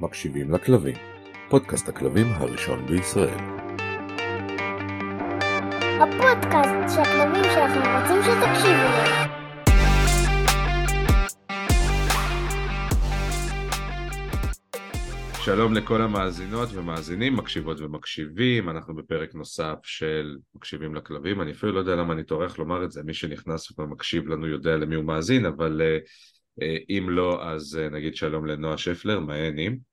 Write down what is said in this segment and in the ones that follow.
מקשיבים לכלבים, פודקאסט הכלבים הראשון בישראל. הפודקאסט שהכלבים שלכם רוצים שתקשיבו להם. שלום לכל המאזינות ומאזינים, מקשיבות ומקשיבים, אנחנו בפרק נוסף של מקשיבים לכלבים, אני אפילו לא יודע למה אני טורח לומר את זה, מי שנכנס ומקשיב לנו יודע למי הוא מאזין, אבל uh, uh, אם לא, אז uh, נגיד שלום לנועה שפלר, מה העניינים?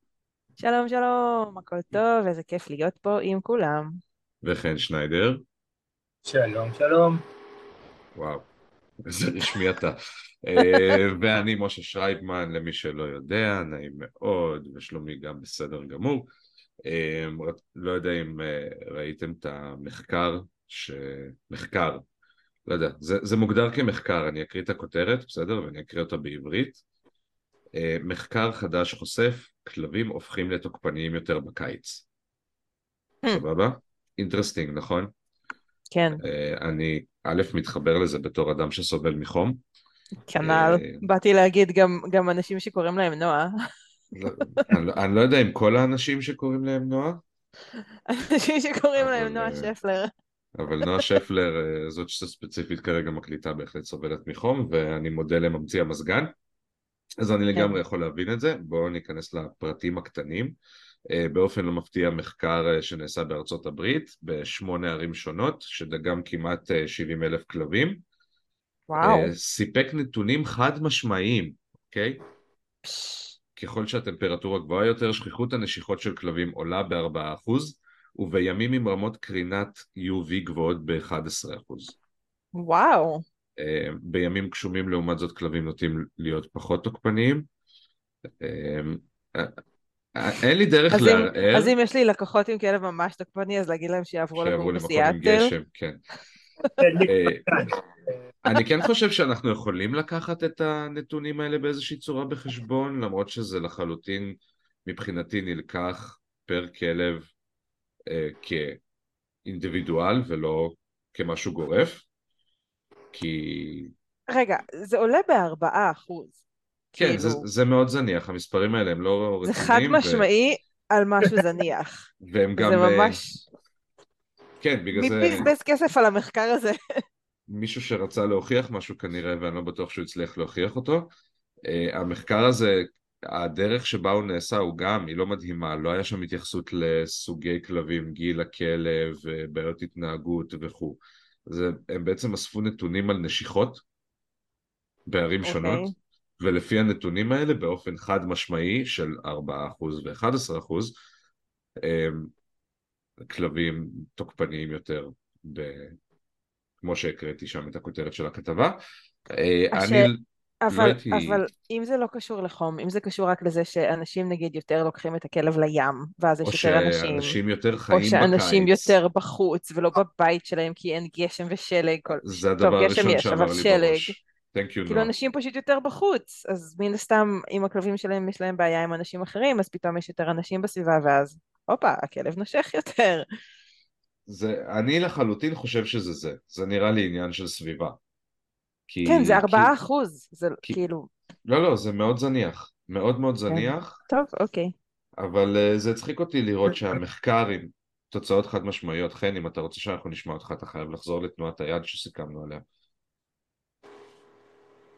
שלום שלום, הכל טוב, איזה כיף להיות פה עם כולם. וחן שניידר. שלום שלום. וואו, איזה רשמי אתה. אה, ואני משה שרייבמן, למי שלא יודע, נעים מאוד, ושלומי גם בסדר גמור. אה, לא יודע אם אה, ראיתם את המחקר, ש... מחקר, לא יודע, זה, זה מוגדר כמחקר, אני אקריא את הכותרת, בסדר? ואני אקריא אותה בעברית. מחקר חדש חושף, כלבים הופכים לתוקפניים יותר בקיץ. Hmm. סבבה? אינטרסטינג, נכון? כן. אני א', מתחבר לזה בתור אדם שסובל מחום. כנ"ל, אה, באתי להגיד גם, גם אנשים שקוראים להם נועה. לא, אני, לא, אני לא יודע אם כל האנשים שקוראים להם נועה. אנשים שקוראים להם נועה אה, שפלר. אבל נועה שפלר, אה, זאת שספציפית כרגע מקליטה, בהחלט סובלת מחום, ואני מודה לממציא המזגן. אז אני כן. לגמרי יכול להבין את זה. בואו ניכנס לפרטים הקטנים. באופן לא מפתיע מחקר שנעשה בארצות הברית בשמונה ערים שונות, שדגם כמעט 70 אלף כלבים. וואו. אה, סיפק נתונים חד משמעיים, אוקיי? ככל שהטמפרטורה גבוהה יותר, שכיחות הנשיכות של כלבים עולה ב-4% ובימים עם רמות קרינת UV גבוהות ב-11%. וואו. אה, בימים גשומים לעומת זאת כלבים נוטים להיות פחות תוקפניים. אה, אין לי דרך לערער. אז אם יש לי לקוחות עם כלב ממש תוקפני, אז להגיד להם שיעברו לגור למקום עם גשם, כן. אני כן חושב שאנחנו יכולים לקחת את הנתונים האלה באיזושהי צורה בחשבון, למרות שזה לחלוטין מבחינתי נלקח פר כלב אה, כאינדיבידואל ולא כמשהו גורף, כי... רגע, זה עולה בארבעה אחוז. כן, כאילו... זה, זה מאוד זניח, המספרים האלה הם לא רציניים. זה חד משמעי ו... על משהו זניח. והם גם... זה ממש... כן, בגלל זה... מי בזבז כסף על המחקר הזה? מישהו שרצה להוכיח משהו כנראה, ואני לא בטוח שהוא הצליח להוכיח אותו. Uh, המחקר הזה, הדרך שבה הוא נעשה הוא גם, היא לא מדהימה, לא היה שם התייחסות לסוגי כלבים, גיל הכלב, בעיות התנהגות וכו'. זה, הם בעצם אספו נתונים על נשיכות בערים okay. אוקיי. שונות, ולפי הנתונים האלה באופן חד משמעי של 4% ו-11% כלבים תוקפניים יותר כמו שהקראתי שם את הכותרת של הכתבה. אה, הש... אני אבל, לא הייתי... אבל אם זה לא קשור לחום, אם זה קשור רק לזה שאנשים נגיד יותר לוקחים את הכלב לים, ואז יש יותר אנשים, או שאנשים יותר חיים בקיץ, או שאנשים יותר בחוץ ולא בבית שלהם כי אין גשם ושלג, כל... זה הדבר טוב, הראשון שעבר לי שלג. בראש. כאילו אנשים פשוט יותר בחוץ, אז מן הסתם אם הכלבים שלהם יש להם בעיה עם אנשים אחרים, אז פתאום יש יותר אנשים בסביבה ואז, הופה, הכלב נושך יותר. זה, אני לחלוטין חושב שזה זה, זה נראה לי עניין של סביבה. כי, כן, זה ארבעה כי... אחוז, זה כי... כאילו... לא, לא, זה מאוד זניח, מאוד מאוד כן. זניח. טוב, אוקיי. אבל uh, זה הצחיק אותי לראות שהמחקר עם תוצאות חד משמעיות, חן, אם אתה רוצה שאנחנו נשמע אותך, אתה חייב לחזור לתנועת היד שסיכמנו עליה.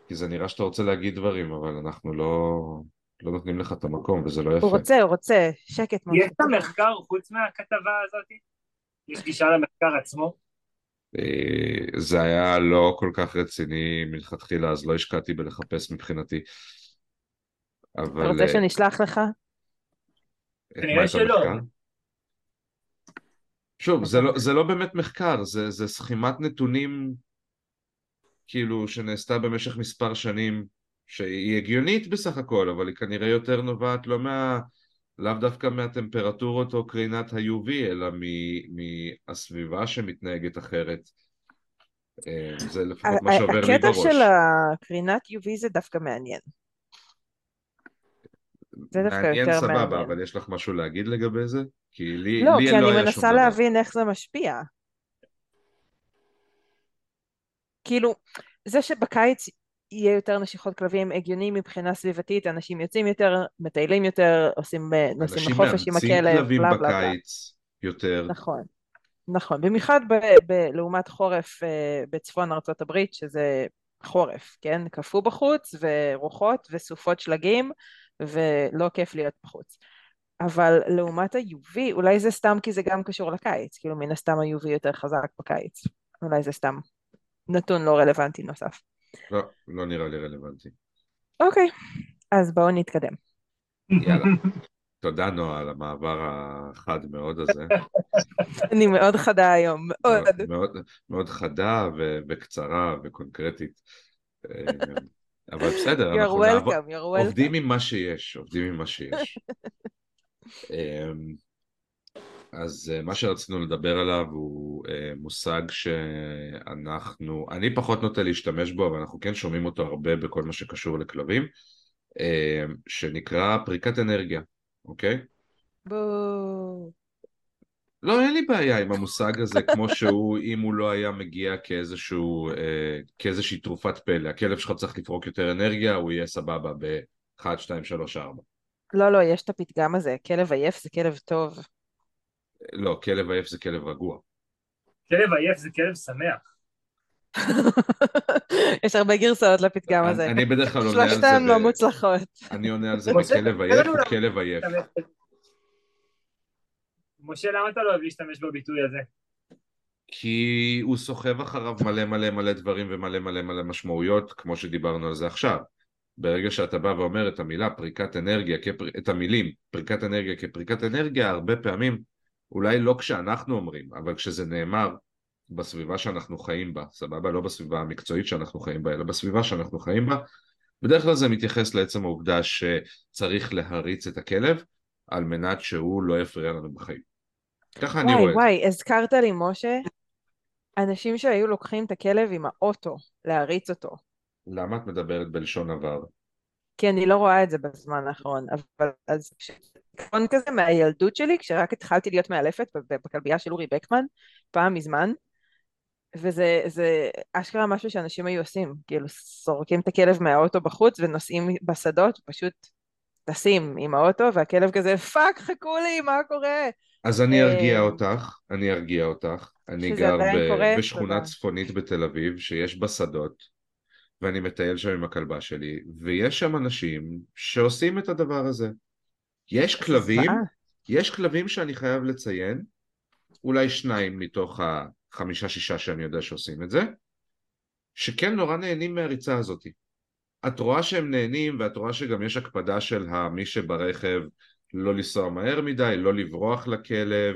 כי זה נראה שאתה רוצה להגיד דברים, אבל אנחנו לא, לא נותנים לך את המקום, וזה לא יפה. הוא רוצה, הוא רוצה, שקט. יש את המחקר חוץ מהכתבה הזאת? יש גישה למחקר עצמו? אה, זה היה לא כל כך רציני מלכתחילה, אז לא השקעתי בלחפש מבחינתי. אבל... אתה רוצה אה, שנשלח לך? כנראה שלא. שוב, זה לא, זה לא באמת מחקר, זה, זה סכימת נתונים כאילו שנעשתה במשך מספר שנים, שהיא הגיונית בסך הכל, אבל היא כנראה יותר נובעת לא מה... לאו דווקא מהטמפרטורות או קרינת ה-UV, אלא מהסביבה שמתנהגת אחרת. אה, זה לפחות מה שעובר לי בראש. הקטע של הקרינת UV זה דווקא מעניין. זה דווקא מעניין, יותר סבבה, מעניין. אבל יש לך משהו להגיד לגבי זה? כי לי לא, לי כי לא אני מנסה להבין איך זה משפיע. כאילו, זה שבקיץ יהיה יותר נשיכות כלבים הגיוני מבחינה סביבתית, אנשים יוצאים יותר, מטיילים יותר, עושים, אה, נוסעים אנשים לחופש עם מאמצים הכלב, כלבים בלה בלה בלה. בקיץ יותר. נכון, נכון. במיוחד ב- ב- לעומת חורף אה, בצפון ארצות הברית, שזה חורף, כן? קפוא בחוץ, ורוחות וסופות שלגים, ולא כיף להיות בחוץ. אבל לעומת ה-UV, אולי זה סתם כי זה גם קשור לקיץ, כאילו מן הסתם ה-UV יותר חזק בקיץ. אולי זה סתם נתון לא רלוונטי נוסף. לא, לא נראה לי רלוונטי. אוקיי, אז בואו נתקדם. יאללה. תודה נועה על המעבר החד מאוד הזה. אני מאוד חדה היום, מאוד. מאוד, מאוד חדה ו- וקצרה וקונקרטית. אה, אבל בסדר, You're אנחנו welcome, you're עובדים welcome. עם מה שיש, עובדים עם מה שיש. אז אה, מה שרצינו לדבר עליו הוא אה, מושג שאנחנו, אני פחות נוטה להשתמש בו, אבל אנחנו כן שומעים אותו הרבה בכל מה שקשור לכלבים, אה, שנקרא פריקת אנרגיה, אוקיי? בואו. לא, אין לי בעיה עם המושג הזה כמו שהוא, אם הוא לא היה מגיע כאיזשהו, אה, כאיזושהי תרופת פלא. הכלב שלך צריך לפרוק יותר אנרגיה, הוא יהיה סבבה ב-1, 2, 3, 4. לא, לא, יש את הפתגם הזה, כלב עייף זה כלב טוב. לא, כלב עייף זה כלב רגוע. כלב עייף זה כלב שמח. יש הרבה גרסאות לפתגם הזה. אני בדרך כלל עונה על זה, שלושתן לא מוצלחות. אני עונה על זה בכלב עייף לנו הוא לה- כלב עייף. משה, למה אתה לא אוהב להשתמש בביטוי הזה? כי הוא סוחב אחריו מלא מלא מלא דברים ומלא מלא מלא משמעויות, כמו שדיברנו על זה עכשיו. ברגע שאתה בא ואומר את המילה פריקת אנרגיה, כפר... את המילים פריקת אנרגיה כפריקת אנרגיה, הרבה פעמים, אולי לא כשאנחנו אומרים, אבל כשזה נאמר בסביבה שאנחנו חיים בה, סבבה? לא בסביבה המקצועית שאנחנו חיים בה, אלא בסביבה שאנחנו חיים בה, בדרך כלל זה מתייחס לעצם העובדה שצריך להריץ את הכלב על מנת שהוא לא יפריע לנו בחיים. ככה אני וואי רואה את זה. וואי, הזכרת לי משה, אנשים שהיו לוקחים את הכלב עם האוטו להריץ אותו. למה את מדברת בלשון עבר? כי אני לא רואה את זה בזמן האחרון, אבל אז זיכרון כזה מהילדות שלי, כשרק התחלתי להיות מאלפת בכלבייה של אורי בקמן, פעם מזמן, וזה זה אשכרה משהו שאנשים היו עושים, כאילו זורקים את הכלב מהאוטו בחוץ ונוסעים בשדות, פשוט טסים עם האוטו, והכלב כזה fuck חכו לי, מה קורה? אז אני ארגיע אה, אותך, אני ארגיע אותך. אני גר ב- קורה? בשכונה תודה. צפונית בתל אביב שיש בה שדות, ואני מטייל שם עם הכלבה שלי, ויש שם אנשים שעושים את הדבר הזה. יש כלבים. יש כלבים שאני חייב לציין, אולי שניים מתוך החמישה-שישה שאני יודע שעושים את זה, שכן נורא נהנים מהריצה הזאת. את רואה שהם נהנים, ואת רואה שגם יש הקפדה של מי שברכב לא לנסוע מהר מדי, לא לברוח לכלב,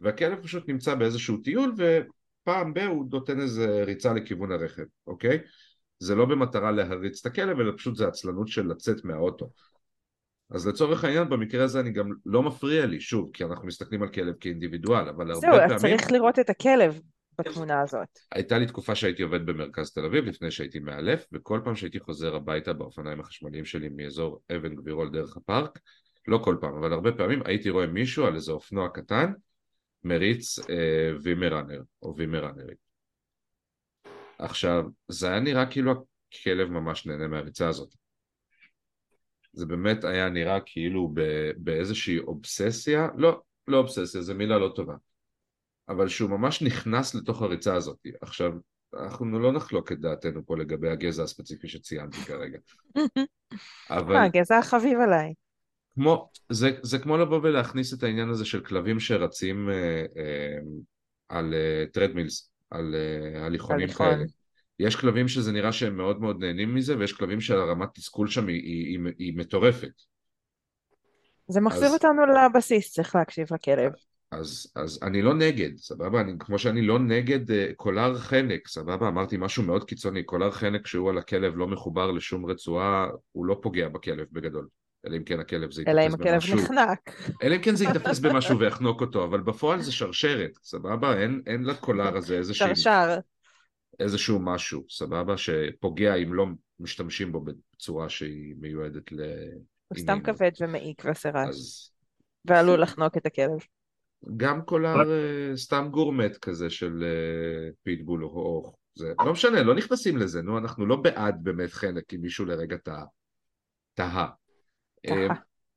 והכלב פשוט נמצא באיזשהו טיול, ופעם ב- הוא נותן איזה ריצה לכיוון הרכב, אוקיי? זה לא במטרה להריץ את הכלב, אלא פשוט זה עצלנות של לצאת מהאוטו. אז לצורך העניין, במקרה הזה אני גם לא מפריע לי, שוב, כי אנחנו מסתכלים על כלב כאינדיבידואל, אבל הרבה זהו, אז פעמים... צריך לראות את הכלב בתמונה הזאת. הייתה לי תקופה שהייתי עובד במרכז תל אביב לפני שהייתי מאלף וכל פעם שהייתי חוזר הביתה באופניים החשמליים שלי מאזור אבן גבירול דרך הפארק לא כל פעם אבל הרבה פעמים הייתי רואה מישהו על איזה אופנוע קטן מריץ אה, וימראנר או וימראנרית עכשיו זה היה נראה כאילו הכלב ממש נהנה מהריצה הזאת זה באמת היה נראה כאילו ב- באיזושהי אובססיה לא, לא אובססיה, זו מילה לא טובה אבל שהוא ממש נכנס לתוך הריצה הזאת. עכשיו, אנחנו לא נחלוק את דעתנו פה לגבי הגזע הספציפי שציינתי כרגע. אבל מה, גזע חביב עליי. כמו, זה, זה כמו לבוא ולהכניס את העניין הזה של כלבים שרצים אה, אה, על טרדמילס, על אה, הליכונים. כאלה. יש כלבים שזה נראה שהם מאוד מאוד נהנים מזה, ויש כלבים שהרמת תסכול שם היא, היא, היא, היא מטורפת. זה מחזיר אז- אותנו לבסיס, צריך להקשיב לכלב. אז, אז אני לא נגד, סבבה? אני, כמו שאני לא נגד uh, קולר חנק, סבבה? אמרתי משהו מאוד קיצוני, קולר חנק שהוא על הכלב לא מחובר לשום רצועה, הוא לא פוגע בכלב בגדול. אלא אם כן הכלב זה אלא אם יתפס הכלב במשהו. נחנק. אלא אם כן זה ייתפס במשהו ויחנוק אותו, אבל בפועל זה שרשרת, סבבה? אין, אין לקולר הזה איזושהי, שרשר. איזשהו משהו, סבבה? שפוגע אם לא משתמשים בו בצורה שהיא מיועדת ל... הוא סתם. כבד ומעיק רעש. אז ועלול לחנוק את הכלב. גם קולר סתם גורמט כזה של אה, פיטבול או זה לא משנה, לא נכנסים לזה, נו, אנחנו לא בעד באמת חלק, אם מישהו לרגע טעה. טעה. אה,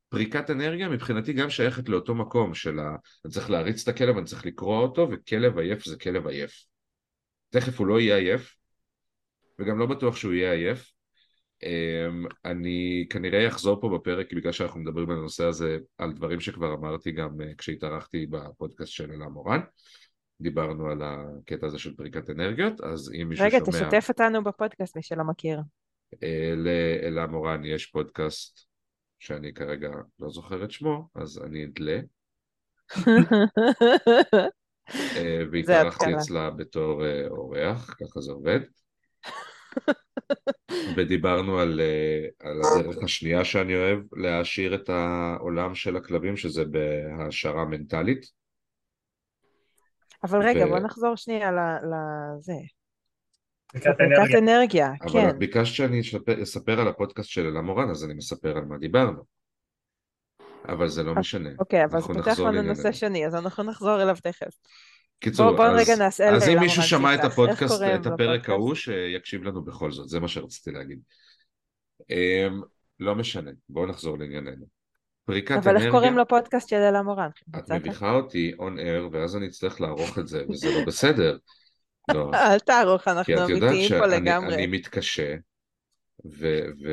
פריקת אנרגיה מבחינתי גם שייכת לאותו מקום של ה... אני צריך להריץ את הכלב, אני צריך לקרוא אותו, וכלב עייף זה כלב עייף. תכף הוא לא יהיה עייף, וגם לא בטוח שהוא יהיה עייף. אמ, אני כנראה אחזור פה בפרק בגלל שאנחנו מדברים על הנושא הזה, על דברים שכבר אמרתי גם אה, כשהתארחתי בפודקאסט של אלה מורן. דיברנו על הקטע הזה של פריקת אנרגיות, אז אם מישהו רגע, שומע... תשתף אותנו בפודקאסט, מי שלא מכיר. אה, לאלה מורן יש פודקאסט שאני כרגע לא זוכר את שמו, אז אני אדלה, והתארחתי התחלה. אצלה בתור אה, אורח, ככה זה עובד. ודיברנו על, אה, על הדרך השנייה שאני אוהב להעשיר את העולם של הכלבים, שזה בהעשרה מנטלית. אבל רגע, ו- בוא נחזור שנייה לזה. בדיקת אנרגיה. אנרגיה, אבל כן. את ביקשת שאני אספר על הפודקאסט של אלה מורן, אז אני מספר על מה דיברנו. אבל זה לא משנה. אוקיי, אבל זה פותח לנו. נושא שני, אז אנחנו נחזור אליו תכף. קיצור, בוא- בוא אז, רגע נעשה אז אם מישהו שמע את. הפודקאסט, את הפרק? ההוא, שיקשיב לנו בכל זאת, זה מה שרציתי להגיד. אמ, לא משנה, בואו נחזור לענייננו. פריקת אבל איך אנרגיה, קוראים לפודקאסט של אלה מורן? את? מביכה אותי on air, ואז אני אצטרך לערוך את זה, וזה לא בסדר. לא, אל תערוך, כי אנחנו את יודעת אמיתיים פה שאני לגמרי. אני מתקשה, ו, ו,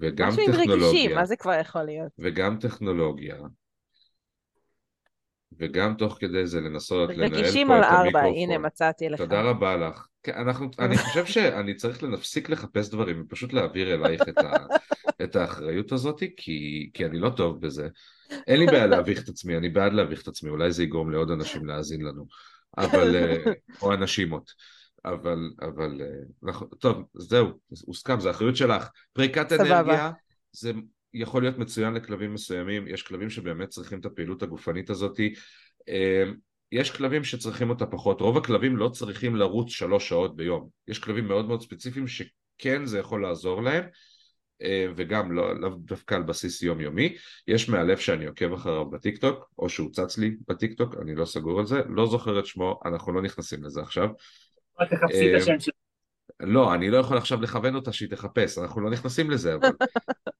וגם משהו עם רגישים, טכנולוגיה, מה זה כבר יכול להיות? וגם טכנולוגיה, וגם תוך כדי זה לנסות לנהל רגישים פה על את ארבע, המיקרופון. הנה מצאתי לך. תודה רבה לך. כן, אנחנו, אני חושב שאני צריך להפסיק לחפש דברים ופשוט להעביר אלייך את, ה, את האחריות הזאת, כי, כי אני לא טוב בזה. אין לי בעיה להביך את עצמי, אני בעד להביך את עצמי, אולי זה יגרום לעוד אנשים להאזין לנו, אבל, אה, או אנשימות. אבל, אבל, אה, אנחנו, טוב, זהו, הוסכם, זה אחריות שלך. פריקת. אנרגיה, זה יכול להיות מצוין לכלבים מסוימים, יש כלבים שבאמת צריכים את הפעילות הגופנית הזאת. אה, יש כלבים שצריכים אותה פחות, רוב הכלבים לא צריכים לרוץ שלוש שעות ביום, יש כלבים מאוד מאוד ספציפיים שכן זה יכול לעזור להם, אה, וגם לא, לא דווקא על בסיס יומיומי, יש מאלף שאני עוקב אחריו בטיקטוק, או שהוא צץ לי בטיקטוק, אני לא סגור על זה, לא זוכר את שמו, אנחנו לא נכנסים לזה עכשיו, רק תחפשי את אה, השם שלו. לא, אני לא יכול עכשיו לכוון אותה שהיא תחפש, אנחנו לא נכנסים לזה, אבל...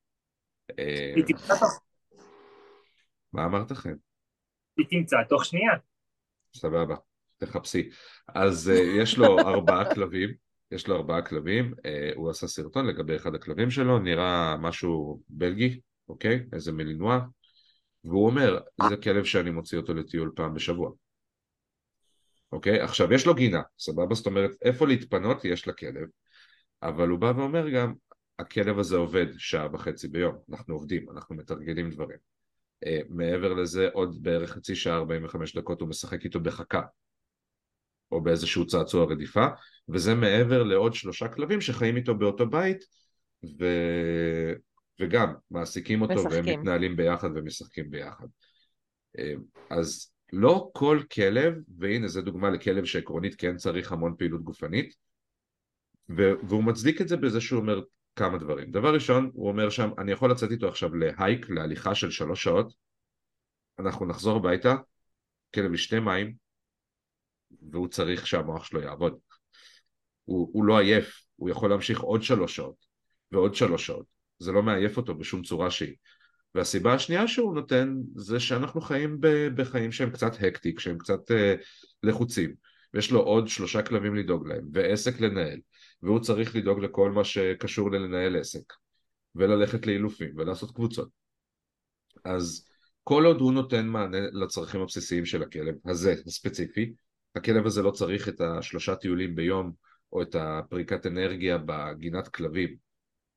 אה, מה אמרת לכם? היא תמצא תוך שנייה. סבבה, תחפשי. אז uh, יש לו ארבעה כלבים, יש לו ארבעה כלבים, הוא עשה סרטון לגבי אחד הכלבים שלו, נראה משהו בלגי, אוקיי? איזה מלינוע, והוא אומר, זה כלב שאני מוציא אותו לטיול פעם בשבוע. אוקיי? עכשיו, יש לו גינה, סבבה? זאת אומרת, איפה להתפנות יש לכלב, אבל הוא בא ואומר גם, הכלב הזה עובד שעה וחצי ביום, אנחנו עובדים, אנחנו מתרגלים דברים. Uh, מעבר לזה, עוד בערך חצי שעה, 45 דקות הוא משחק איתו בחכה, או באיזשהו צעצוע רדיפה, וזה מעבר לעוד שלושה כלבים שחיים איתו באותו בית, ו... וגם מעסיקים אותו, והם משחקים. מתנהלים ביחד ומשחקים ביחד. אה, אז לא כל כלב, והנה זו דוגמה לכלב שעקרונית כן צריך המון פעילות גופנית, והוא מצדיק את זה בזה שהוא אומר כמה דברים. דבר ראשון, הוא אומר שם, אני יכול לצאת איתו עכשיו להייק, להליכה של שלוש שעות, אנחנו נחזור הביתה, כלב ישתה מים, והוא צריך שהמוח שלו יעבוד. הוא, הוא לא עייף, הוא יכול להמשיך עוד שלוש שעות, ועוד שלוש שעות. זה לא מעייף אותו בשום צורה שהיא. והסיבה השנייה שהוא נותן זה שאנחנו חיים בחיים שהם קצת הקטיק, שהם קצת אה, לחוצים, ויש לו עוד שלושה כלבים לדאוג להם, ועסק לנהל, והוא צריך לדאוג לכל מה שקשור ללנהל עסק, וללכת לאילופים, ולעשות קבוצות. אז כל עוד הוא נותן מענה לצרכים הבסיסיים של הכלב הזה הספציפי, הכלב הזה לא צריך את השלושה טיולים ביום, או את הפריקת אנרגיה בגינת כלבים,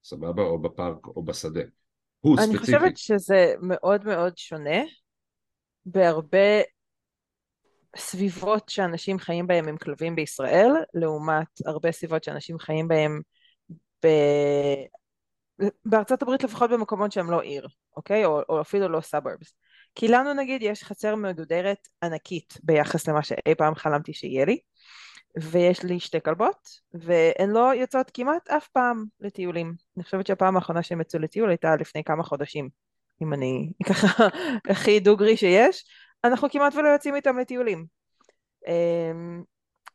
סבבה? או בפארק או בשדה. הוא אני ספציפית. חושבת שזה מאוד מאוד שונה בהרבה סביבות שאנשים חיים בהם עם כלבים בישראל, לעומת הרבה סביבות שאנשים חיים בהם ב... בארצות הברית לפחות במקומות שהם לא עיר, אוקיי? או, או אפילו לא סאברבס. כי לנו נגיד יש חצר מגודרת ענקית ביחס למה שאי פעם חלמתי שיהיה לי, ויש לי שתי כלבות, והן לא יוצאות כמעט אף פעם לטיולים. אני חושבת שהפעם האחרונה שהן יצאו לטיול הייתה לפני כמה חודשים, אם אני ככה הכי דוגרי שיש. אנחנו כמעט ולא יוצאים איתם לטיולים. אמ,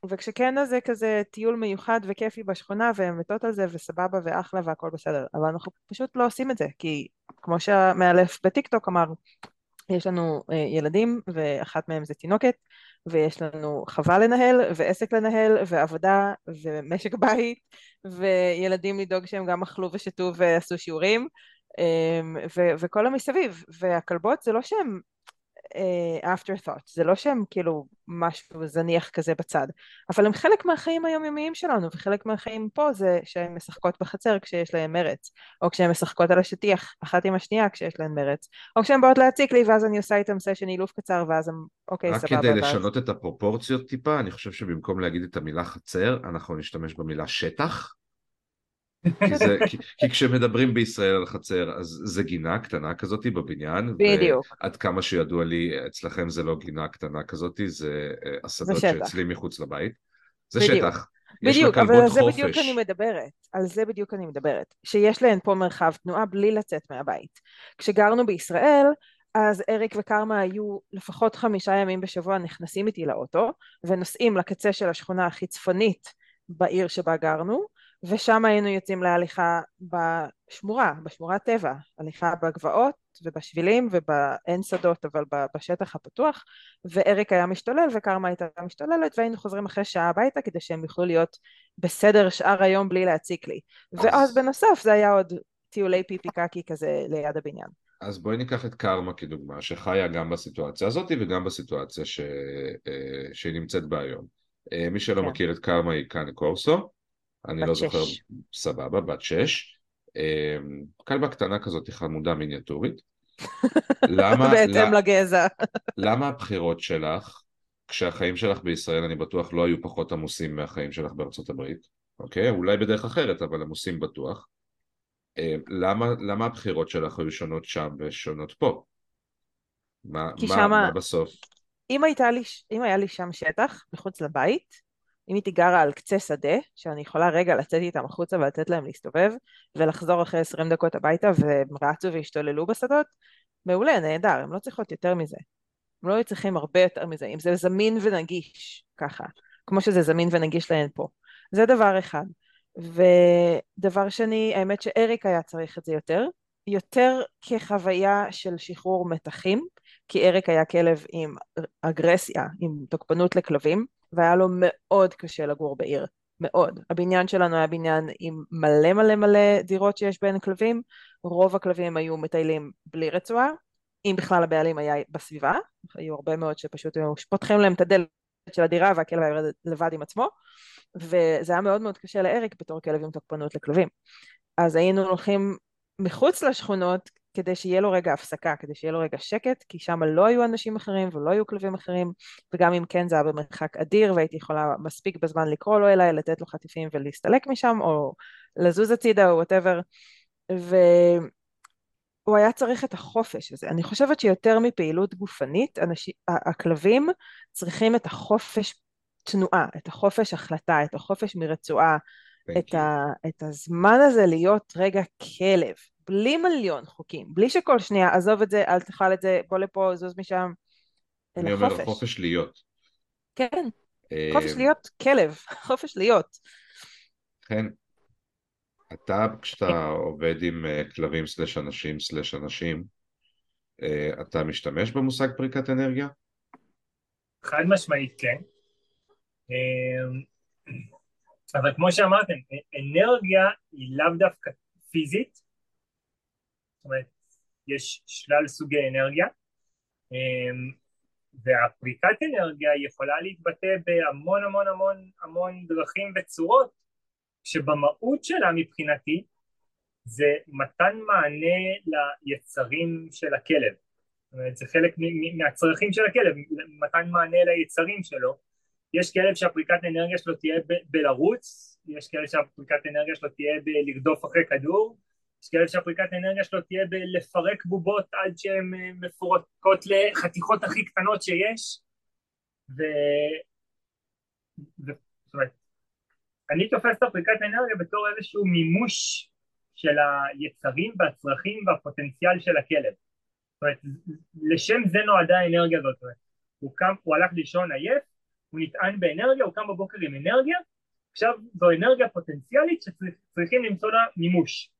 וכשכן אז זה כזה טיול מיוחד וכיפי בשכונה והן מתות על זה וסבבה ואחלה והכל בסדר אבל אנחנו פשוט לא עושים את זה כי כמו שהמאלף בטיקטוק אמר יש לנו אה, ילדים ואחת מהם זה תינוקת ויש לנו חווה לנהל ועסק לנהל ועבודה ומשק בית וילדים לדאוג שהם גם אכלו ושתו ועשו שיעורים אמ, ו- וכל המסביב והכלבות זה לא שהם afterthought, זה לא שהם כאילו משהו זניח כזה בצד, אבל הם חלק מהחיים היומיומיים שלנו, וחלק מהחיים פה זה שהן משחקות בחצר כשיש להן מרץ, או כשהן משחקות על השטיח אחת עם השנייה כשיש להן מרץ, או כשהן באות להציק לי ואז אני עושה איתם סשן אילוף קצר ואז הם אוקיי רק סבבה. כדי ואז... לשנות את הפרופורציות טיפה, אני חושב שבמקום להגיד את המילה חצר, אנחנו נשתמש במילה שטח. כי, זה, כי, כי כשמדברים בישראל על חצר, אז זה גינה קטנה כזאת בבניין. בדיוק. ועד כמה שידוע לי, אצלכם זה לא גינה קטנה כזאת, זה אה, השדות. שאצלי מחוץ לבית. זה בדיוק. שטח. בדיוק, אבל על זה חופש. בדיוק אני מדברת, על זה בדיוק אני מדברת, שיש להן פה מרחב תנועה בלי לצאת מהבית. כשגרנו בישראל, אז אריק וקרמה היו לפחות חמישה ימים בשבוע נכנסים איתי לאוטו, ונוסעים לקצה של השכונה הכי צפונית בעיר שבה גרנו, ושם היינו יוצאים להליכה בשמורה, בשמורת טבע, הליכה בגבעות ובשבילים ובאין שדות אבל בשטח הפתוח ואריק היה משתולל וקרמה הייתה משתוללת והיינו חוזרים אחרי שעה הביתה כדי שהם יוכלו להיות בסדר שאר היום בלי להציק לי ואז בנוסף זה היה עוד טיולי פיפי קקי כזה ליד הבניין. אז בואי ניקח את קרמה כדוגמה, שחיה גם בסיטואציה הזאת וגם בסיטואציה ש... אה, שהיא נמצאת בה היום. אה, מי שלא כן. מכיר את קרמה היא כאן קורסו, אני לא שש. זוכר, סבבה, בת שש. אה, כלבה קטנה כזאת, חמודה מיניאטורית. למה, בהתאם לגזע. למה הבחירות שלך, כשהחיים שלך בישראל אני בטוח לא היו פחות עמוסים מהחיים שלך בארצות הברית, אוקיי? אולי בדרך אחרת, אבל עמוסים בטוח. אה, למה, למה הבחירות שלך היו שונות שם ושונות פה? מה, מה, שמה- מה בסוף? אם, הייתה לי, אם היה לי שם שטח מחוץ לבית, אם הייתי גרה על קצה שדה, שאני יכולה רגע לצאת איתם החוצה ולתת להם להסתובב, ולחזור אחרי 20 דקות הביתה והם רצו והשתוללו בשדות, מעולה, נהדר, הם לא צריכות יותר מזה. הם לא היו צריכים הרבה יותר מזה, אם זה זמין ונגיש, ככה, כמו שזה זמין ונגיש להן פה. זה דבר אחד. ודבר שני, האמת שאריק היה צריך את זה יותר, יותר כחוויה של שחרור מתחים, כי אריק היה כלב עם אגרסיה, עם תוקפנות לכלבים, והיה לו מאוד קשה לגור בעיר, מאוד. הבניין שלנו היה בניין עם מלא מלא מלא דירות שיש בהן כלבים, רוב הכלבים היו מטיילים בלי רצועה, אם בכלל הבעלים היה בסביבה, היו הרבה מאוד שפשוט היו פותחים להם את הדלת של הדירה והכלב היה לבד עם עצמו, וזה היה מאוד מאוד קשה לאריק בתור כלב עם תוקפנות לכלבים. אז היינו הולכים מחוץ לשכונות כדי שיהיה לו רגע הפסקה, כדי שיהיה לו רגע שקט, כי שם לא היו אנשים אחרים ולא היו כלבים אחרים, וגם אם כן זה היה במרחק אדיר והייתי יכולה מספיק בזמן לקרוא לו אליי, לתת לו חטיפים ולהסתלק משם, או לזוז הצידה או וואטאבר, והוא היה צריך את החופש הזה. אני חושבת שיותר מפעילות גופנית, אנשים, הכלבים צריכים את החופש תנועה, את החופש החלטה, את החופש מרצועה, את. ה, את הזמן הזה להיות רגע כלב, בלי מיליון חוקים, בלי שכל שנייה עזוב את זה, אל תאכל את זה, בוא לפה, זוז משם, אני אומר חופש. להיות. כן, אה, חופש להיות כלב, חופש להיות. כן. אתה, כשאתה עובד עם אה, כלבים סלש אנשים סלש אנשים, אה, אתה משתמש במושג פריקת אנרגיה? חד משמעית כן. אבל כמו שאמרתם, אנרגיה היא לאו דווקא פיזית, אומרת, יש שלל סוגי אנרגיה, אמ, והפריקת אנרגיה יכולה להתבטא בהמון המון המון המון דרכים וצורות, שבמהות שלה מבחינתי זה מתן מענה ליצרים של הכלב. זאת אומרת, זה חלק מהצרכים של הכלב, מתן מענה ליצרים שלו. יש כלב שהפריקת אנרגיה שלו תהיה בלרוץ, יש כלב שהפריקת אנרגיה שלו תהיה בלרדוף אחרי כדור, יש כלב שהפריקת אנרגיה שלו תהיה בלפרק בובות עד שהן אה, מפורקות לחתיכות הכי קטנות שיש. ו... ו... זאת אומרת, אני תופס את הפריקת אנרגיה בתור איזשהו מימוש של היצרים והצרכים והפוטנציאל של הכלב. זאת אומרת, לשם זה נועדה האנרגיה הזאת. הוא קם, הוא הלך לישון עייף, הוא נטען באנרגיה, הוא קם בבוקר עם אנרגיה, עכשיו זו אנרגיה פוטנציאלית שצריכים למצוא לה מימוש.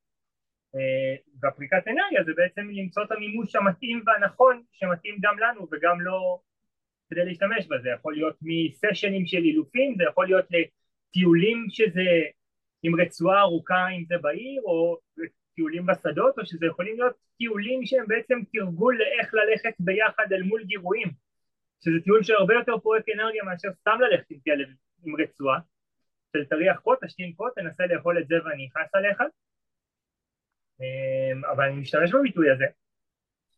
אה, והפריקת אנרגיה זה בעצם למצוא את המימוש המתאים והנכון שמתאים גם לנו וגם לא כדי להשתמש בה, זה יכול להיות מסשנים של אילופים, זה יכול להיות לטיולים שזה עם רצועה ארוכה אם זה בעיר או טיולים בשדות או שזה יכולים להיות טיולים שהם בעצם תרגול לאיך ללכת ביחד אל מול גירויים. שזה טיול שהרבה יותר פורק אנרגיה מאשר סתם ללכת עם עם רצועה. של תריח פה, תשתין פה, תנסה לאכול את זה ואני אכעס עליך אבל אני משתמש בביטוי הזה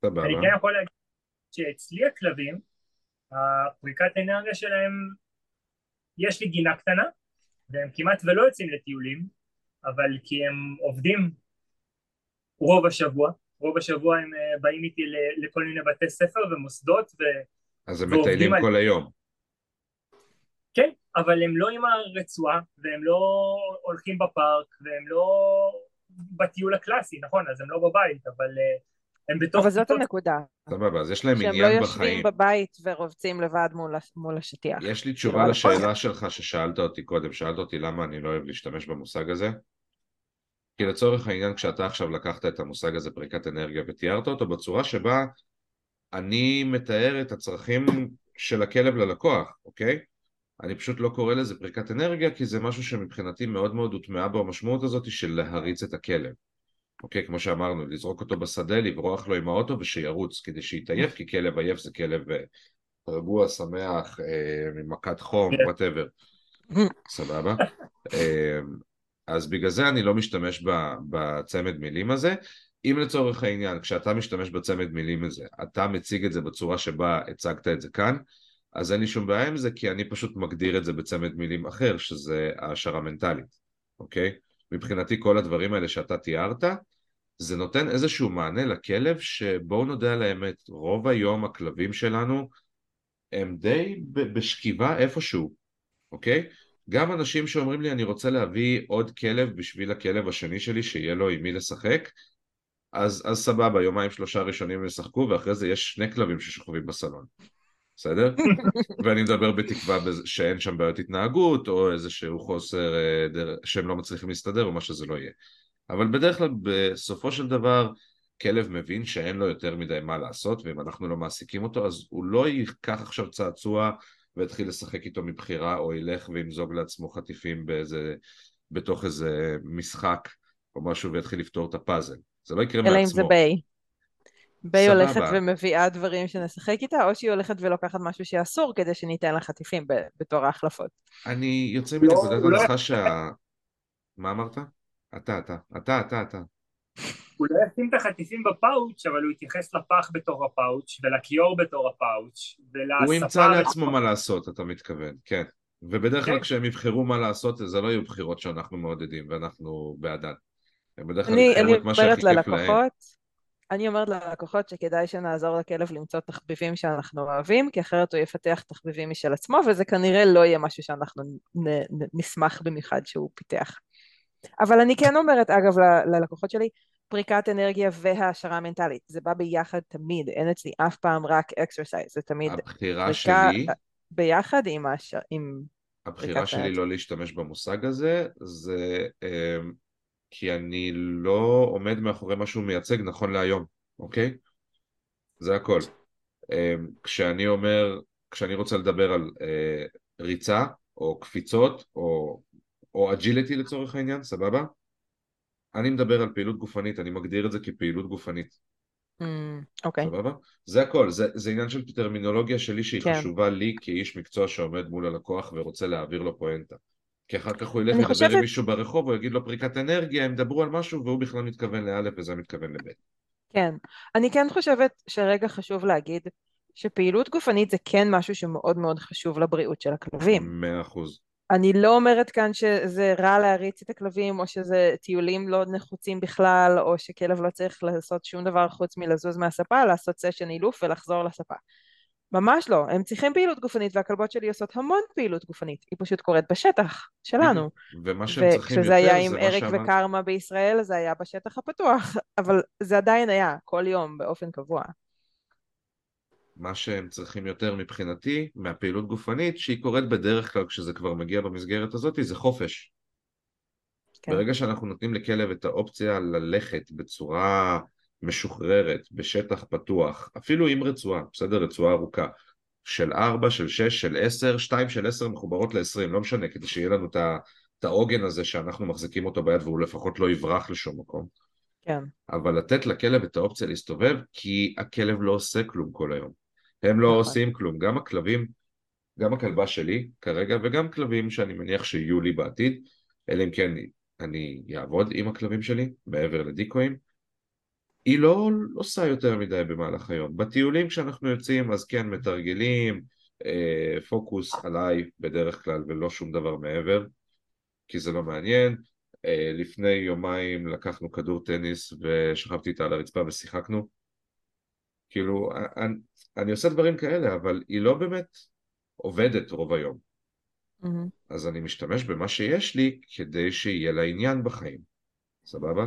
סבבה. אני כן יכול להגיד שאצלי הכלבים הפריקת אנרגיה שלהם יש לי גינה קטנה והם כמעט ולא יוצאים לטיולים אבל כי הם עובדים רוב השבוע רוב השבוע הם אה, באים איתי לכל מיני בתי ספר ומוסדות ו... אז הם מטיילים כל היום. כן, אבל הם לא עם הרצועה, והם לא הולכים בפארק, והם לא בטיול הקלאסי, נכון, אז הם לא בבית, אבל אה, הם בתוך... אבל זאת הנקודה. סבבה, אז יש להם שהם עניין לא בחיים. יושבים בבית ורובצים לבד מול, הש- מול השטיח. יש לי תשובה לשאלה שלך ששאלת אותי קודם, שאלת אותי למה אני לא אוהב להשתמש במושג הזה. כי לצורך העניין כשאתה עכשיו לקחת את המושג הזה פריקת אנרגיה ותיארת אותו בצורה שבה אני מתאר את הצרכים של הכלב ללקוח, אוקיי? אני פשוט לא קורא לזה פריקת אנרגיה כי זה משהו שמבחינתי מאוד מאוד הוטמעה בו המשמעות הזאת של להריץ את הכלב. אוקיי, כמו שאמרנו, לזרוק אותו בשדה, לברוח לו עם האוטו ושירוץ כדי שיתעייף, כי כלב עייף זה כלב אה, רגוע, שמח, אה, ממכת חום, כן. whatever. סבבה? אה, אז בגלל זה אני לא משתמש בצמד מילים הזה. אם לצורך העניין, כשאתה משתמש בצמד מילים הזה, אתה מציג את זה בצורה שבה הצגת את זה כאן, אז אין לי שום בעיה עם זה, כי אני פשוט מגדיר את זה בצמד מילים אחר, שזה העשרה מנטלית, אוקיי? מבחינתי כל הדברים האלה שאתה תיארת, זה נותן איזשהו מענה לכלב שבואו נודה על האמת, רוב היום הכלבים שלנו הם די בשכיבה איפשהו, אוקיי? גם אנשים שאומרים לי אני רוצה להביא עוד כלב בשביל הכלב השני שלי שיהיה לו עם מי לשחק אז, אז סבבה, יומיים שלושה ראשונים הם ישחקו ואחרי זה יש שני כלבים ששוכבים בסלון, בסדר? ואני מדבר בתקווה שאין שם בעיות התנהגות או איזשהו חוסר אה. שהם לא מצליחים להסתדר או מה שזה לא יהיה. אבל בדרך כלל בסופו של דבר כלב מבין שאין לו יותר מדי מה לעשות ואם אנחנו לא מעסיקים אותו אז הוא לא ייקח עכשיו צעצוע ויתחיל לשחק איתו מבחירה או ילך וימזוג לעצמו חטיפים באיזה, בתוך איזה משחק או משהו ויתחיל לפתור את הפאזל. זה לא יקרה אלא אם מעצמו. זה ביי. ביי סבבה. הולכת ומביאה דברים שנשחק איתה, או שהיא הולכת ולוקחת משהו שאסור כדי שניתן לה חטיפים ב- בתור ההחלפות. אני יוצא לא, מנקודת לא- הנחה שה... מה אמרת? אתה, אתה, אתה, אתה, אתה. הוא לא ישים את החטיפים בפאוץ', אבל הוא יתייחס לפח בתור הפאוץ', ולכיור בתור הפאוץ', ולספה... הוא ימצא לעצמו מה לעשות, אתה מתכוון, כן. ובדרך כלל כן. כשהם יבחרו מה לעשות, זה לא יהיו בחירות שאנחנו מעודדים ואנחנו בעדן. הם בדרך כלל אני, יבחרו אני את מה אומרת שהכי כיף להם. אני אומרת ללקוחות שכדאי שנעזור לכלב למצוא תחביבים שאנחנו אוהבים, כי אחרת הוא יפתח תחביבים משל עצמו, וזה כנראה לא יהיה משהו שאנחנו נשמח במיוחד שהוא פיתח. אבל אני כן אומרת, אגב, ללקוחות שלי, פריקת אנרגיה והעשרה מנטלית, זה בא ביחד תמיד, אין אצלי אף פעם רק exercise, זה תמיד הבחירה פריקה שלי, ביחד עם, הש... עם הבחירה שלי. לא להשתמש במושג הזה, זה אמ, כי אני לא עומד מאחורי מה שהוא מייצג נכון להיום, אוקיי? זה הכל. אמ, כשאני אומר, כשאני רוצה לדבר על אה, ריצה, או קפיצות, או, או agility לצורך העניין, סבבה? אני מדבר על פעילות גופנית, אני מגדיר את זה כפעילות גופנית, אמ, אוקיי. סבבה? זה הכל, זה, זה עניין של טרמינולוגיה שלי שהיא כן. חשובה לי כאיש מקצוע שעומד מול הלקוח ורוצה להעביר לו פואנטה. כי אחר כך הוא ילך לדבר חושבת- עם מישהו ברחוב, הוא יגיד לו פריקת אנרגיה, הם ידברו על משהו והוא בכלל מתכוון לאלף וזה מתכוון לבית. כן. אני כן חושבת שרגע חשוב להגיד שפעילות גופנית זה כן משהו שמאוד מאוד חשוב לבריאות של הכלבים. מאה אחוז. אני לא אומרת כאן שזה רע להריץ את הכלבים, או שזה טיולים לא נחוצים בכלל, או שכלב לא צריך לעשות שום דבר חוץ מלזוז מהספה, לעשות סשן אילוף ולחזור לספה. ממש לא, הם צריכים פעילות גופנית, והכלבות שלי עושות המון פעילות גופנית, היא פשוט קורית בשטח שלנו. ומה שהם צריכים וכשזה היה יותר עם זה מה אריק שאמרת. וקרמה בישראל, זה היה בשטח הפתוח, אבל זה עדיין היה, כל יום, באופן קבוע. מה שהם צריכים יותר מבחינתי, מהפעילות גופנית, שהיא קורית בדרך כלל כשזה כבר מגיע במסגרת הזאת, זה חופש. כן. ברגע שאנחנו נותנים לכלב את האופציה ללכת בצורה משוחררת, בשטח פתוח, אפילו עם רצועה, בסדר? רצועה ארוכה, של 4, של 6, של 10, 2 של 10 מחוברות ל-20, לא משנה, כדי שיהיה לנו את העוגן הזה שאנחנו מחזיקים אותו ביד והוא לפחות לא יברח לשום מקום. כן. אבל לתת לכלב את האופציה להסתובב, כי הכלב לא עושה כלום כל היום. הם לא נכון. עושים כלום. גם הכלבים, גם הכלבה שלי כרגע, וגם כלבים שאני מניח שיהיו לי בעתיד, אלא אם כן אני אעבוד עם הכלבים שלי, מעבר לדיקואים, היא לא עושה יותר מדי במהלך היום. בטיולים כשאנחנו יוצאים, אז כן, מתרגלים, אה, פוקוס עליי בדרך כלל ולא שום דבר מעבר, כי זה לא מעניין. אה, לפני יומיים לקחנו כדור טניס ושכבתי איתה על הרצפה ושיחקנו. כאילו, אני, אני עושה דברים כאלה, אבל היא לא באמת עובדת רוב היום. מהמם. אז אני משתמש במה שיש לי כדי שיהיה לה עניין בחיים, סבבה?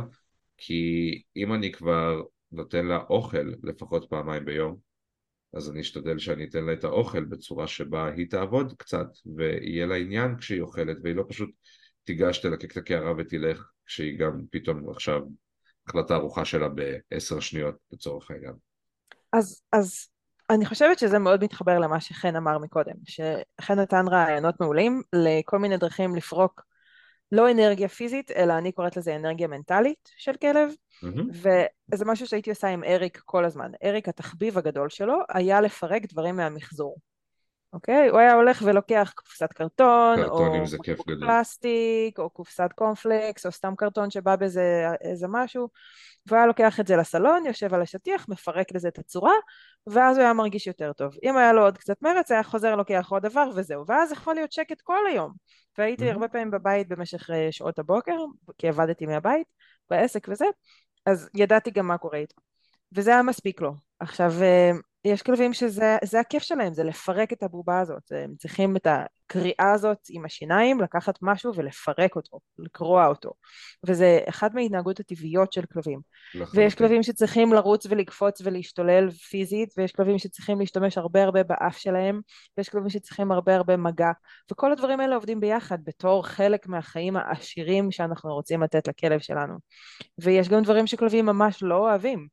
כי אם אני כבר נותן לה אוכל לפחות פעמיים ביום, אז אני אשתדל שאני אתן לה את האוכל בצורה שבה היא תעבוד קצת ויהיה לה עניין כשהיא אוכלת והיא לא פשוט תיגש תלקק את הקערה ותלך כשהיא גם פתאום עכשיו אכלה את הארוחה שלה בעשר שניות לצורך העניין. אז, אז אני חושבת שזה מאוד מתחבר למה שחן אמר מקודם, שחן נתן רעיונות מעולים לכל מיני דרכים לפרוק לא אנרגיה פיזית, אלא אני קוראת לזה אנרגיה מנטלית של כלב, מהמם. וזה משהו שהייתי עושה עם אריק כל הזמן. אריק, התחביב הגדול שלו היה לפרק דברים מהמחזור. אוקיי? הוא היה הולך ולוקח קופסת קרטון, קרטונים או. פלסטיק, או קופסת קורנפלקס, או סתם קרטון שבא באיזה איזה משהו, והוא היה לוקח את זה לסלון, יושב על השטיח, מפרק לזה את הצורה, ואז הוא היה מרגיש יותר טוב. אם היה לו עוד קצת מרץ, היה חוזר, לוקח עוד דבר, וזהו. ואז יכול להיות שקט כל היום. והייתי מהמם. הרבה פעמים בבית במשך אה, שעות הבוקר, כי עבדתי מהבית, בעסק וזה, אז ידעתי גם מה קורה איתו. וזה היה מספיק לו. עכשיו, אה, יש כלבים שזה זה הכיף שלהם, זה לפרק את הבובה הזאת. הם צריכים את הקריאה הזאת עם השיניים, לקחת משהו ולפרק אותו, לקרוע אותו. וזה אחת מההתנהגות הטבעיות של כלבים. ויש לחלוטין. כלבים שצריכים לרוץ ולקפוץ ולהשתולל פיזית, ויש כלבים שצריכים להשתמש הרבה הרבה באף שלהם, ויש כלבים שצריכים הרבה הרבה מגע, וכל הדברים האלה עובדים ביחד בתור חלק מהחיים העשירים שאנחנו רוצים לתת לכלב שלנו. ויש גם דברים שכלבים ממש לא אוהבים.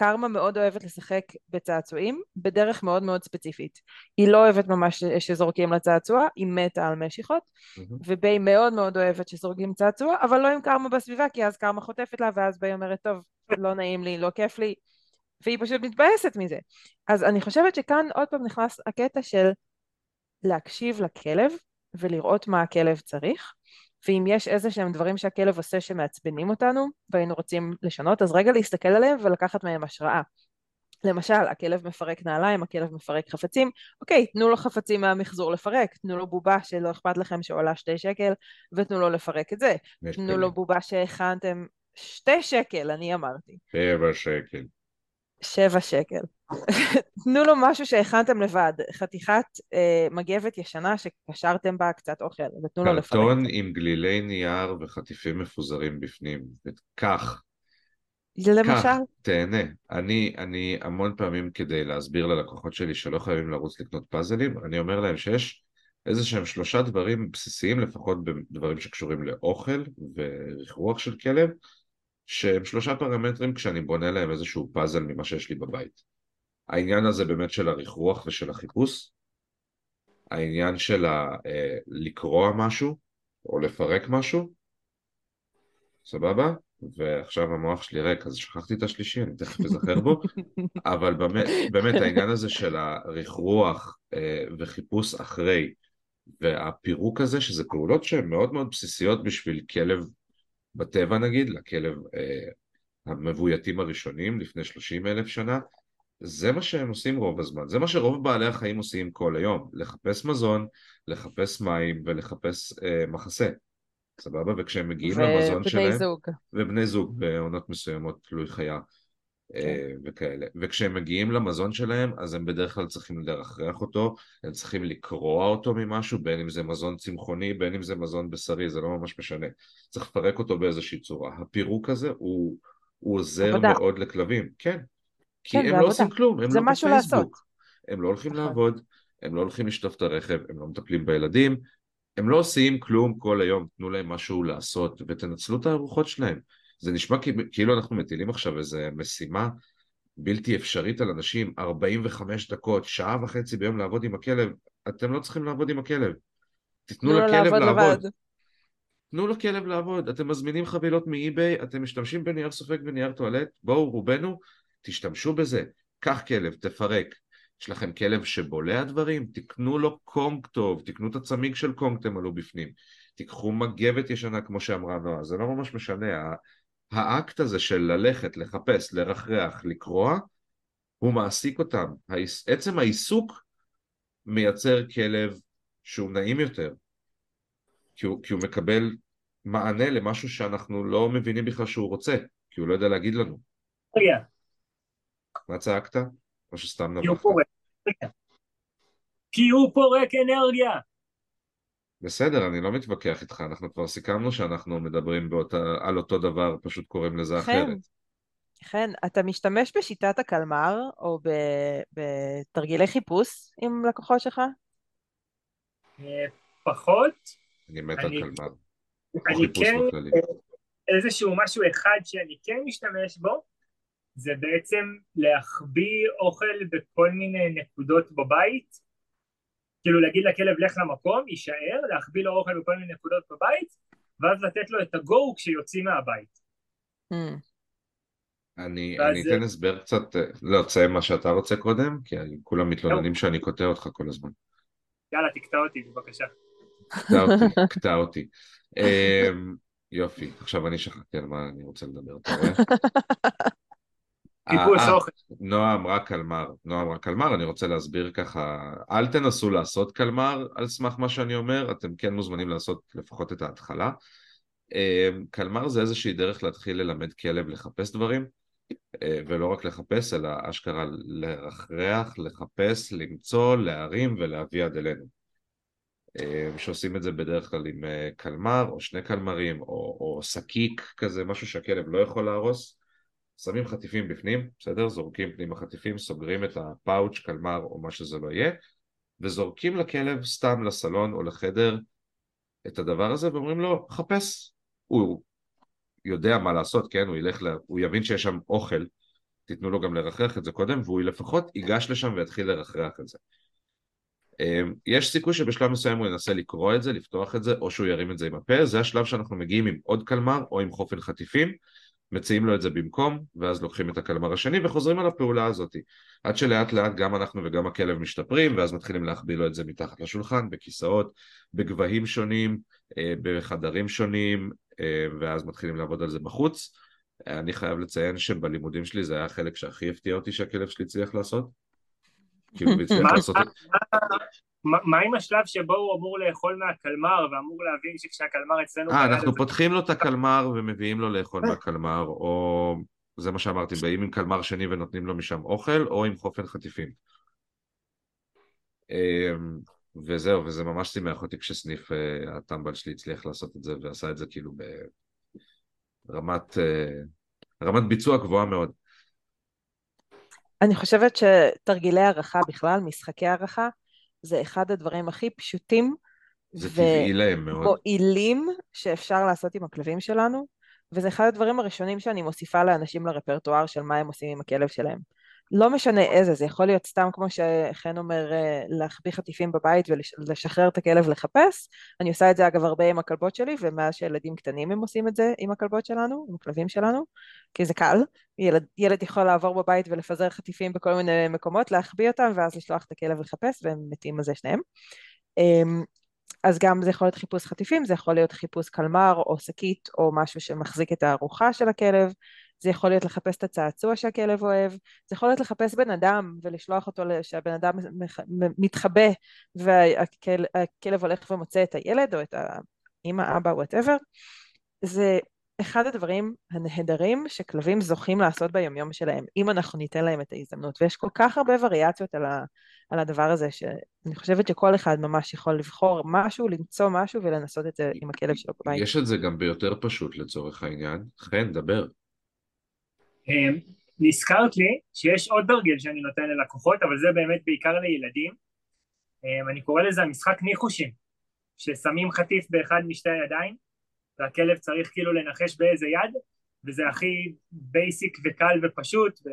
קרמה מאוד אוהבת לשחק בצעצועים בדרך מאוד מאוד ספציפית. היא לא אוהבת ממש שזורקים לה צעצוע, היא מתה על משיכות, מהמם. וביי מאוד מאוד אוהבת שזורקים צעצוע, אבל לא עם קרמה בסביבה, כי אז קרמה חוטפת לה, ואז ביי אומרת, טוב, לא נעים לי, לא כיף לי, והיא פשוט מתבאסת מזה. אז אני חושבת שכאן עוד פעם נכנס הקטע של להקשיב לכלב ולראות מה הכלב צריך, ואם יש איזה שהם דברים שהכלב עושה שמעצבנים אותנו והיינו רוצים לשנות, אז רגע להסתכל עליהם ולקחת מהם השראה. למשל, הכלב מפרק נעליים, הכלב מפרק חפצים, אוקיי, תנו לו חפצים מהמחזור לפרק, תנו לו בובה שלא אכפת לכם שעולה שתי שקל, ותנו לו לפרק את זה. תנו כלים. לו בובה שהכנתם שתי שקל, אני אמרתי. שבע שקל. שבע שקל. תנו לו משהו שהכנתם לבד, חתיכת אה, מגבת ישנה שקשרתם בה קצת אוכל, ותנו לו לפרק. קרטון עם גלילי נייר וחטיפים מפוזרים בפנים. קח, למשל, קח, תהנה. אני, אני המון פעמים כדי להסביר ללקוחות שלי שלא חייבים לרוץ לקנות פאזלים, אני אומר להם שיש איזה שהם שלושה דברים בסיסיים, לפחות בדברים שקשורים לאוכל ורכרוח של כלב, שהם שלושה פרמטרים כשאני בונה להם איזשהו פאזל ממה שיש לי בבית. העניין הזה באמת של הרכרוח ושל החיפוש, העניין של ה, אה, לקרוע משהו או לפרק משהו, סבבה? ועכשיו המוח שלי ריק, אז שכחתי את השלישי, אני תכף אזכר בו, אבל באמת, באמת העניין הזה של הרכרוח אה, וחיפוש אחרי והפירוק הזה, שזה פעולות שהן מאוד מאוד בסיסיות בשביל כלב בטבע נגיד, לכלב אה, המבויתים הראשונים לפני 30 אלף שנה, זה מה שהם עושים רוב הזמן, זה מה שרוב בעלי החיים עושים כל היום, לחפש מזון, לחפש מים ולחפש אה, מחסה, סבבה? וכשהם מגיעים למזון ובני שלהם, זוג. ובני זוג בעונות מסוימות תלוי חיה וכאלה, וכשהם מגיעים למזון שלהם אז הם בדרך כלל צריכים לרחרח אותו, הם צריכים לקרוע אותו ממשהו, בין אם זה מזון צמחוני, בין אם זה מזון בשרי, זה לא ממש משנה, צריך לפרק אותו באיזושהי צורה, הפירוק הזה הוא, הוא עוזר עבודה. מאוד לכלבים, כן, כי כן, הם לא עבודה. עושים כלום, הם לא בפייסבוק, לעשות. הם לא הולכים נכון. לעבוד, הם לא הולכים לשטוף את הרכב, הם לא מטפלים בילדים, הם לא עושים כלום כל היום, תנו להם משהו לעשות ותנצלו את הארוחות שלהם. זה נשמע כאילו- אנחנו מטילים עכשיו איזו משימה בלתי אפשרית על אנשים, 45 דקות, שעה וחצי ביום לעבוד עם הכלב, אתם לא צריכים לעבוד עם הכלב. תיתנו תנו לו לכלב לעבוד לעבוד. תנו לכלב לעבוד, אתם מזמינים חבילות מאי-ביי, אתם משתמשים בנייר סופג ונייר טואלט, בואו רובנו, תשתמשו בזה, קח כלב, תפרק. יש לכם כלב שבולע דברים, תקנו לו קונג טוב, תקנו את הצמיג של קונג תמלאו בפנים, תיקחו מגבת ישנה כמו שאמרה נועה, זה לא ממש משנה, האקט הזה של ללכת, לחפש, לרחרח, לקרוע, הוא מעסיק אותם, עצם העיסוק מייצר כלב שהוא נעים יותר, כי הוא, כי הוא מקבל מענה למשהו שאנחנו לא מבינים בכלל שהוא רוצה, כי הוא לא יודע להגיד לנו. אנרגיה, מה צעקת? או שסתם נבחת? כי הוא פורק אנרגיה. בסדר, אני לא מתווכח איתך, אנחנו כבר סיכמנו שאנחנו מדברים באותה, על אותו דבר, פשוט קוראים לזה חן, אחרת. חן, אתה משתמש בשיטת הקלמר או ב- בתרגילי חיפוש עם לקוחות שלך? אה, פחות, אני מת אני- על קלמר, אני כן, בכללי. איזשהו משהו אחד שאני כן משתמש בו, זה בעצם להחביא אוכל בכל מיני נקודות בבית, כאילו להגיד לכלב לך למקום, יישאר, להחביא לו אוכל בכל מיני נקודות בבית, ואז לתת לו את הגו כשיוצאים מהבית. Hmm. אני, אתן הסבר קצת, אה, לא, תסיים מה שאתה רוצה קודם, כי כולם מתלוננים שאני קוטע אותך כל הזמן. יאללה, תקטע אותי בבקשה. קטע אותי, קטע אותי. אמ, יופי, עכשיו אני שכחתי על מה אני רוצה לדבר, אתה רואה? חיפוש אה, אה, אוכל. נועה אמרה קלמר, נועה אמרה קלמר, אני רוצה להסביר ככה, אל תנסו לעשות קלמר על סמך מה שאני אומר, אתם כן מוזמנים לעשות לפחות את ההתחלה. אמ, קלמר זה איזושהי דרך להתחיל ללמד כלב לחפש דברים, אה, ולא רק לחפש, אלא אשכרה לרחרח, לחפש, למצוא, להרים ולהביא עד אלינו. אה, שעושים את זה בדרך כלל עם אה, קלמר או שני קלמרים או, או שקיק כזה, משהו שהכלב לא יכול להרוס. שמים חטיפים בפנים, בסדר? זורקים פנימה חטיפים, סוגרים את הפאוץ', קלמר או מה שזה לא יהיה, וזורקים לכלב סתם לסלון או לחדר את הדבר הזה ואומרים לו, חפש. הוא יודע מה לעשות, כן? הוא ילך, ל... הוא יבין שיש שם אוכל, תיתנו לו גם לרחרח את זה קודם, והוא לפחות ייגש לשם ויתחיל לרחרח את זה. אמ, יש סיכוי שבשלב מסוים הוא ינסה לקרוא את זה, לפתוח את זה, או שהוא ירים את זה עם הפה, זה השלב שאנחנו מגיעים עם עוד קלמר או עם חופן חטיפים, מציעים לו את זה במקום, ואז לוקחים את הקלמר השני וחוזרים על הפעולה הזאת. עד שלאט לאט גם אנחנו וגם הכלב משתפרים, ואז מתחילים להחביא לו את זה מתחת לשולחן, בכיסאות, בגבהים שונים, אה, בחדרים שונים, אה, ואז מתחילים לעבוד על זה בחוץ. אני חייב לציין שבלימודים שלי זה היה החלק שהכי הפתיע אותי שהכלב שלי הצליח לעשות. כאילו, הוא הצליח לעשות מה עם השלב שבו הוא אמור לאכול מהקלמר ואמור להבין שכשהקלמר אצלנו אה, אנחנו פותחים לו את הקלמר ומביאים לו לאכול מהקלמר, או זה מה שאמרתי, באים עם קלמר שני ונותנים לו משם אוכל, או עם חופן חטיפים. אמ, וזהו, וזה ממש שימח אותי כשסניף אה, הטמבל שלי הצליח לעשות את זה, ועשה את זה כאילו ברמת אה, רמת ביצוע גבוהה מאוד. אני חושבת שתרגילי הערכה בכלל, משחקי הערכה, זה אחד הדברים הכי פשוטים. ומועילים שאפשר לעשות עם הכלבים שלנו, וזה אחד הדברים הראשונים שאני מוסיפה לאנשים לרפרטואר של מה הם עושים עם הכלב שלהם. לא משנה איזה, זה יכול להיות סתם כמו שחן אומר, אה, להחביא חטיפים בבית ולשחרר את הכלב לחפש. אני עושה את זה אגב הרבה עם הכלבות שלי, ומאז שילדים קטנים הם עושים את זה עם הכלבות שלנו, עם הכלבים שלנו, כי זה קל. ילד, ילד יכול לעבור בבית ולפזר חטיפים בכל מיני מקומות, להחביא אותם, ואז לשלוח את הכלב לחפש, והם מתים על זה שניהם. אמ, אז גם זה יכול להיות חיפוש חטיפים, זה יכול להיות חיפוש קלמר או שקית או משהו שמחזיק את הארוחה של הכלב, זה יכול להיות לחפש את הצעצוע שהכלב אוהב, זה יכול להיות לחפש בן אדם ולשלוח אותו שהבן אדם מתחבא והכלב הולך ומוצא את הילד או את האמא, אבא, whatever. זה אחד הדברים הנהדרים שכלבים זוכים לעשות ביומיום שלהם, אם אנחנו ניתן להם את ההזדמנות. ויש כל כך הרבה וריאציות על, ה, על הדבר הזה, שאני חושבת שכל אחד ממש יכול לבחור משהו, למצוא משהו ולנסות את זה עם הכלב שלו בבית. יש את זה גם ביותר פשוט לצורך העניין. חן, דבר. אמ, נזכרת לי שיש עוד תרגיל שאני נותן ללקוחות, אבל זה באמת בעיקר לילדים. אה, אני קורא לזה המשחק ניחושים, ששמים חטיף באחד משתי הידיים, והכלב צריך כאילו לנחש באיזה יד, וזה הכי בייסיק וקל ופשוט. ו...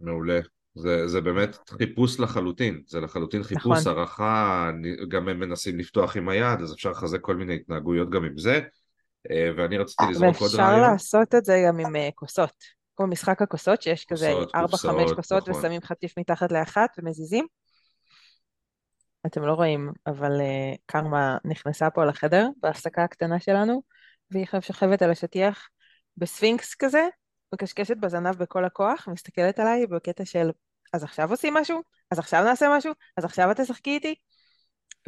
מעולה. זה, זה באמת חיפוש לחלוטין, זה לחלוטין חיפוש, נכון. הערכה, גם הם מנסים לפתוח עם היד, אז אפשר לחזק כל מיני התנהגויות גם עם זה. אה, ואני רציתי לזרוק עוד ואפשר רעיון. לעשות את זה גם עם אה, כוסות. כמו משחק הכוסות, שיש כזה כוסות, 4-5 קופסאות, כוסות נכון. ושמים חטיף מתחת לאחת ומזיזים. אתם לא רואים, אבל אה, קרמה נכנסה פה לחדר בהפסקה הקטנה שלנו, והיא עכשיו שוכבת על השטיח בספינקס כזה, מקשקשת בזנב בכל הכוח, מסתכלת עליי בקטע של אז עכשיו עושים משהו? אז עכשיו נעשה משהו? אז עכשיו את תשחקי איתי?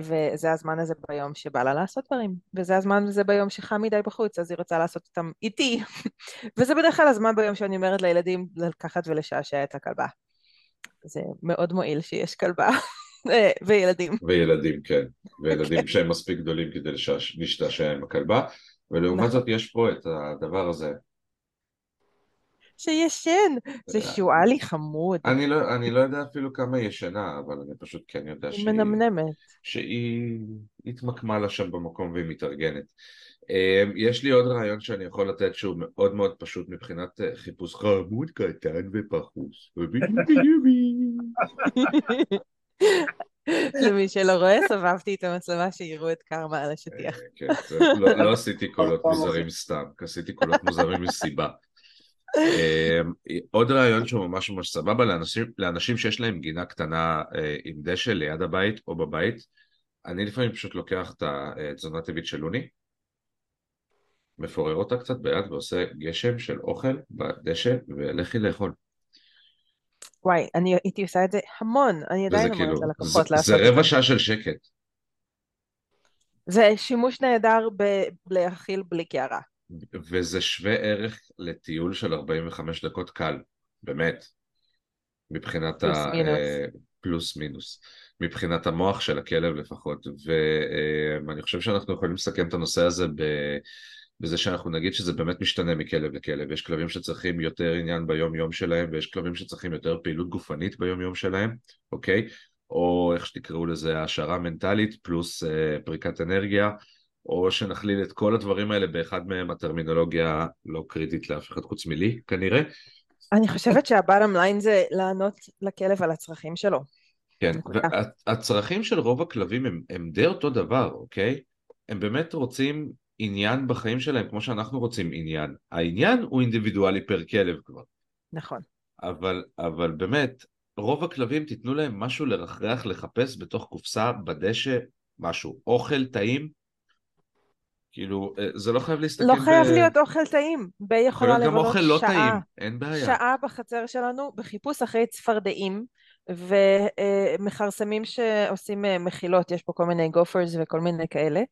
וזה הזמן הזה ביום שבא לה לעשות דברים, וזה הזמן הזה ביום שחם מדי בחוץ, אז היא רוצה לעשות אותם איתי. וזה בדרך כלל הזמן ביום שאני אומרת לילדים לקחת ולשעשע את הכלבה. זה מאוד מועיל שיש כלבה אה, וילדים. וילדים, כן. וילדים כן. שהם מספיק גדולים כדי להשתעשע עם הכלבה. ולעומת נכון. זאת יש פה את הדבר הזה. שישן, זה שועלי חמוד, אני לא, אני לא יודע אפילו כמה היא ישנה, אבל אני פשוט כן יודע היא שהיא, מנמנמת. שהיא התמקמה לה שם במקום והיא מתארגנת. אה, יש לי עוד רעיון שאני יכול לתת שהוא מאוד מאוד פשוט מבחינת אה, חיפוש חמוד קטן ופחוס. למי שלא רואה, סובבתי את המצלמה שיראו את קרמה על השטיח. אה, כן, לא, לא עשיתי קולות מוזרים סתם, עשיתי קולות מוזרים מסיבה. אה, עוד רעיון שהוא ממש ממש סבבה לאנשים, לאנשים שיש להם גינה קטנה אה, עם דשא ליד הבית או בבית, אני לפעמים פשוט לוקח את התזונה הטבעית של לוני, מפורר אותה קצת ביד ועושה גשם של אוכל בדשא ולכי לאכול. וואי, אני הייתי עושה את זה המון, אני עדיין כאילו, אומרת זה, ללקוחות זה לעשות את רבע זה. שעה של שקט. זה שימוש נהדר להאכיל בלי קערה. וזה שווה ערך לטיול של 45 דקות קל, באמת, מבחינת פלוס ה... מינוס. אה, פלוס מינוס, מבחינת המוח של הכלב לפחות, ואני חושב שאנחנו יכולים לסכם את הנושא הזה ב... בזה שאנחנו נגיד שזה באמת משתנה מכלב לכלב, יש כלבים שצריכים יותר עניין ביום יום שלהם ויש כלבים שצריכים יותר פעילות גופנית ביום יום שלהם, אוקיי? או איך שתקראו לזה העשרה מנטלית פלוס אה, פריקת אנרגיה, או שנכליל את כל הדברים האלה באחד מהם, הטרמינולוגיה לא קריטית לאף אחד חוץ מלי כנראה. אני חושבת שהבטם ליין זה לענות לכלב על הצרכים שלו. כן. והצרכים של רוב הכלבים הם, הם די אותו דבר, אוקיי? הם באמת רוצים עניין בחיים שלהם כמו שאנחנו רוצים עניין. העניין הוא אינדיבידואלי פר כלב כבר, נכון. אבל, אבל באמת, רוב הכלבים תיתנו להם משהו לרחרח, לחפש בתוך קופסה, בדשא, משהו. אוכל טעים, כאילו, אה, זה לא חייב להסתכם לא ב... חייב להיות אוכל טעים. יכול יכולה לבלות אוכל לא שעה, טעים, אין בעיה. שעה בחצר שלנו בחיפוש אחרי צפרדעים ומכרסמים שעושים אה, מחילות, יש פה כל מיני גופרס וכל מיני כאלה,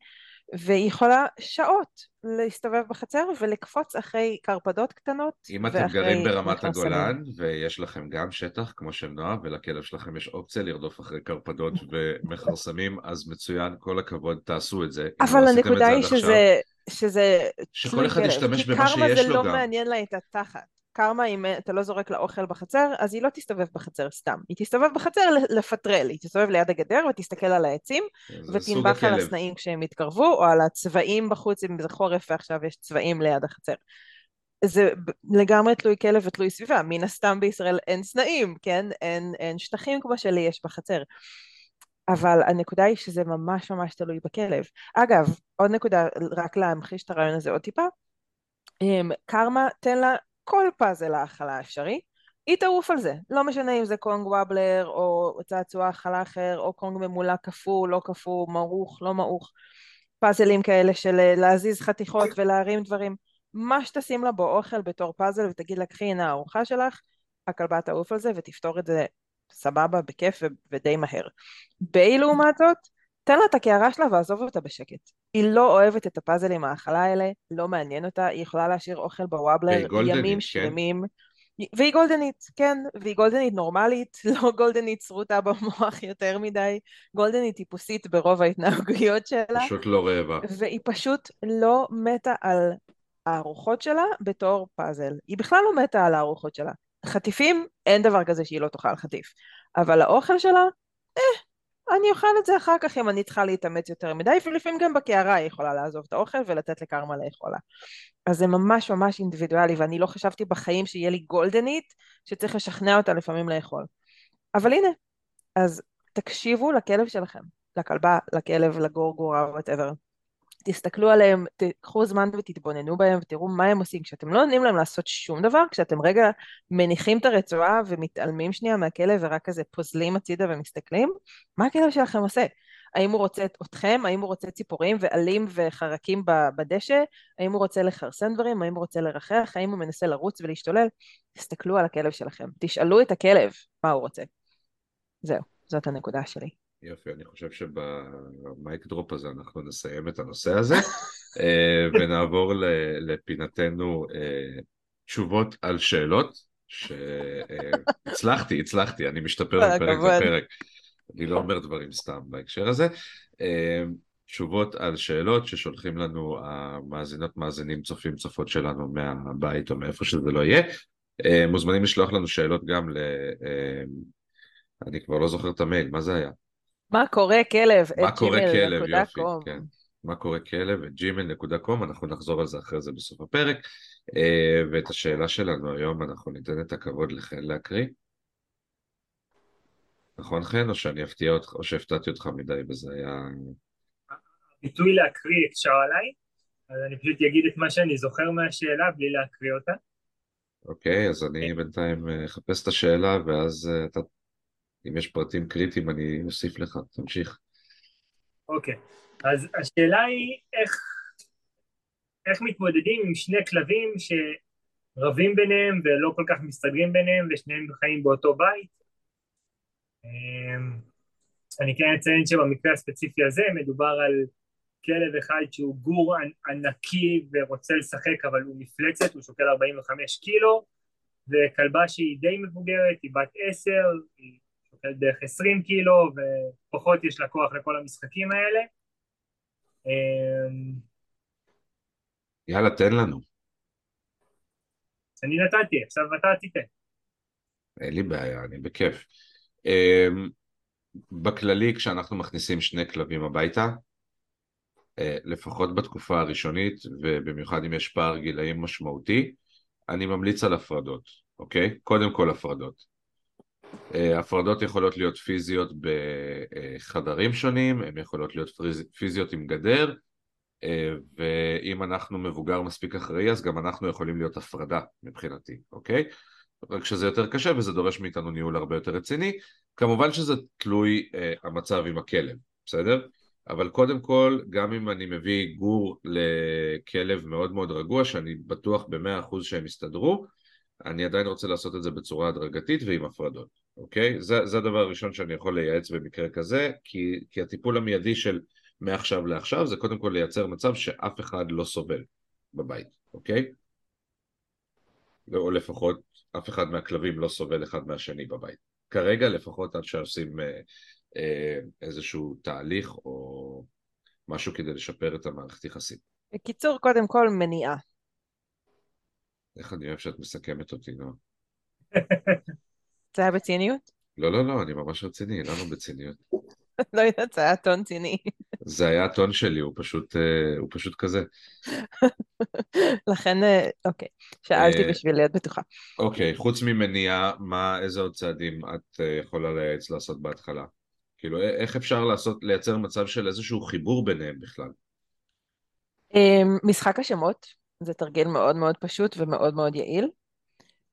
והיא יכולה שעות להסתובב בחצר ולקפוץ אחרי קרפדות קטנות אם אתם גרים ברמת. הגולן ויש לכם גם שטח כמו של נועה ולכלב שלכם יש אופציה לרדוף אחרי קרפדות ומכרסמים אז מצוין כל הכבוד תעשו את זה אבל לא את הנקודה זה היא שזה, שזה שכל אחד ישתמש כי במה קרמה שיש זה לו לא גם מעניין לה את התחת. קרמה, אם אתה לא זורק לה אוכל בחצר, אז היא לא תסתובב בחצר סתם. היא תסתובב בחצר לפטרל, היא תסתובב ליד הגדר ותסתכל על העצים, סוג ותנבח על הסנאים כשהם יתקרבו, או על הצבעים בחוץ, אם זה חורף ועכשיו יש צבעים ליד החצר. זה לגמרי תלוי כלב ותלוי סביבה. מן הסתם בישראל אין סנאים, כן? אין, אין שטחים כמו שלי יש בחצר. אבל הנקודה היא שזה ממש ממש תלוי בכלב. אגב, עוד נקודה, רק להמחיש את הרעיון הזה עוד טיפה. אמ, קרמה, תן לה כל פאזל האכלה אפשרי, היא תעוף על זה. לא משנה אם זה קונג וובלר, או צעצוע האכלה אחר, או קונג ממולא קפוא, לא קפוא, מעוך, לא מעוך. פאזלים כאלה של אה, להזיז חתיכות ולהרים דברים. מה שתשים לה בו אוכל בתור פאזל ותגיד לה, קחי הנה הארוחה שלך, הכלבה תעוף על זה ותפתור את זה סבבה, בכיף ודי מהר. ביי לעומת זאת, תן לה את הקערה שלה ועזוב אותה בשקט. היא לא אוהבת את הפאזלים האכלה האלה, לא מעניין אותה, היא יכולה להשאיר אוכל בוואבלר גולדנית, ימים כן? שלמים. והיא גולדנית, כן, והיא גולדנית נורמלית, לא גולדנית צרוטה במוח יותר מדי, גולדנית טיפוסית ברוב ההתנהגויות שלה, פשוט לא רעבה והיא פשוט לא מתה על הארוחות שלה בתור פאזל. היא בכלל לא מתה על הארוחות שלה. חטיפים, אין דבר כזה שהיא לא תאכל חטיף. אבל האוכל שלה, אה, אני אוכל את זה אחר כך אם אני צריכה להתאמץ יותר מדי, ולפעמים גם בקערה היא יכולה לעזוב את האוכל ולתת לקרמה לאכולה. אז זה ממש ממש אינדיבידואלי, ואני לא חשבתי בחיים שיהיה לי גולדנית, שצריך לשכנע אותה לפעמים לאכול. אבל הנה, אז תקשיבו לכלב שלכם, לכלבה, לכלב, לגורגורה, וואטאבר. תסתכלו עליהם, תקחו זמן ותתבוננו בהם ותראו מה הם עושים. כשאתם לא נותנים להם לעשות שום דבר, כשאתם רגע מניחים את הרצועה ומתעלמים שנייה מהכלב ורק כזה פוזלים הצידה ומסתכלים, מה הכלב שלכם עושה? האם הוא רוצה אתכם? האם הוא רוצה ציפורים ועלים וחרקים בדשא? האם הוא רוצה לכרסן דברים? האם הוא רוצה לרחח? האם הוא מנסה לרוץ ולהשתולל? תסתכלו על הכלב שלכם. תשאלו את הכלב מה הוא רוצה. זהו, זאת הנקודה שלי. יופי, אני חושב שבמייק דרופ הזה אנחנו נסיים את הנושא הזה אה, ונעבור לפינתנו אה, תשובות על שאלות שהצלחתי, הצלחתי, אני משתפר מפרק לפרק, אני לא אומר דברים סתם בהקשר הזה. אה, תשובות על שאלות ששולחים לנו המאזינות, מאזינים, צופים, צופות שלנו מהבית או מאיפה שזה לא יהיה. מוזמנים לשלוח לנו שאלות גם ל... אני כבר לא זוכר את המייל, מה זה היה? מה קורה כלב? מה קורה כלב, יופי, כן. מה קורה כלב, את gmail.com, אנחנו נחזור על זה אחרי זה בסוף הפרק. אה, ואת השאלה שלנו היום אנחנו ניתן את הכבוד לחן להקריא. נכון חן? או שאני אפתיע אותך, או שהפתעתי אותך מדי וזה היה... ביטוי להקריא אפשר עליי, אז אני פשוט אגיד את מה שאני זוכר מהשאלה בלי להקריא אותה. אוקיי, אז אני בינתיים אה, אחפש את השאלה ואז אה, אתה אם יש פרטים קריטיים אני אוסיף לך, תמשיך. אוקיי, אז השאלה היא איך, איך מתמודדים עם שני כלבים שרבים ביניהם ולא כל כך מסתדרים ביניהם ושניהם חיים באותו בית. אמ, אני כן אציין שבמקרה הספציפי הזה מדובר על כלב אחד שהוא גור ענקי ורוצה לשחק אבל הוא מפלצת, הוא שוקל 45 קילו וכלבה שהיא די מבוגרת, היא בת 10, היא בערך 20 קילו ופחות יש לה כוח לכל המשחקים האלה. יאללה, תן לנו. אני נתתי, עכשיו אתה תיתן. אין לי בעיה, אני בכיף. אמ, בכללי, כשאנחנו מכניסים שני כלבים הביתה, אה, לפחות בתקופה הראשונית, ובמיוחד אם יש פער גילאים משמעותי, אני ממליץ על הפרדות, אוקיי? קודם כל הפרדות. אה, הפרדות יכולות להיות פיזיות בחדרים שונים, הן יכולות להיות פיזיות עם גדר, אה, ואם אנחנו מבוגר מספיק אחראי אז גם אנחנו יכולים להיות הפרדה מבחינתי, אוקיי? רק שזה יותר קשה וזה דורש מאיתנו ניהול הרבה יותר רציני, כמובן שזה תלוי uh, המצב עם הכלב, בסדר? אבל קודם כל, גם אם אני מביא גור לכלב מאוד מאוד רגוע, שאני בטוח במאה אחוז שהם יסתדרו, אני עדיין רוצה לעשות את זה בצורה הדרגתית ועם הפרדות, אוקיי? זה, זה הדבר הראשון שאני יכול לייעץ במקרה כזה, כי, כי הטיפול המיידי של מעכשיו לעכשיו זה קודם כל לייצר מצב שאף אחד לא סובל בבית, אוקיי? או לפחות אף אחד מהכלבים לא סובל אחד מהשני בבית. כרגע לפחות עד שעושים אה, אה, איזשהו תהליך או משהו כדי לשפר את המערכת יחסים. בקיצור, קודם כל מניעה. איך אני אוהב שאת מסכמת אותי, נועה. זה היה בציניות? לא, לא, לא, אני ממש רציני, למה בציניות? לא יודעת, זה היה טון ציני. זה היה הטון שלי, הוא פשוט, אה, הוא פשוט כזה. לכן, אה, אוקיי, שאלתי אה, בשביל להיות בטוחה. אוקיי, חוץ ממניעה, מה, איזה עוד צעדים את יכולה לייעץ לעשות בהתחלה? כאילו, איך אפשר לעשות, לייצר מצב של איזשהו חיבור ביניהם בכלל? משחק השמות, זה תרגיל מאוד מאוד פשוט ומאוד מאוד יעיל.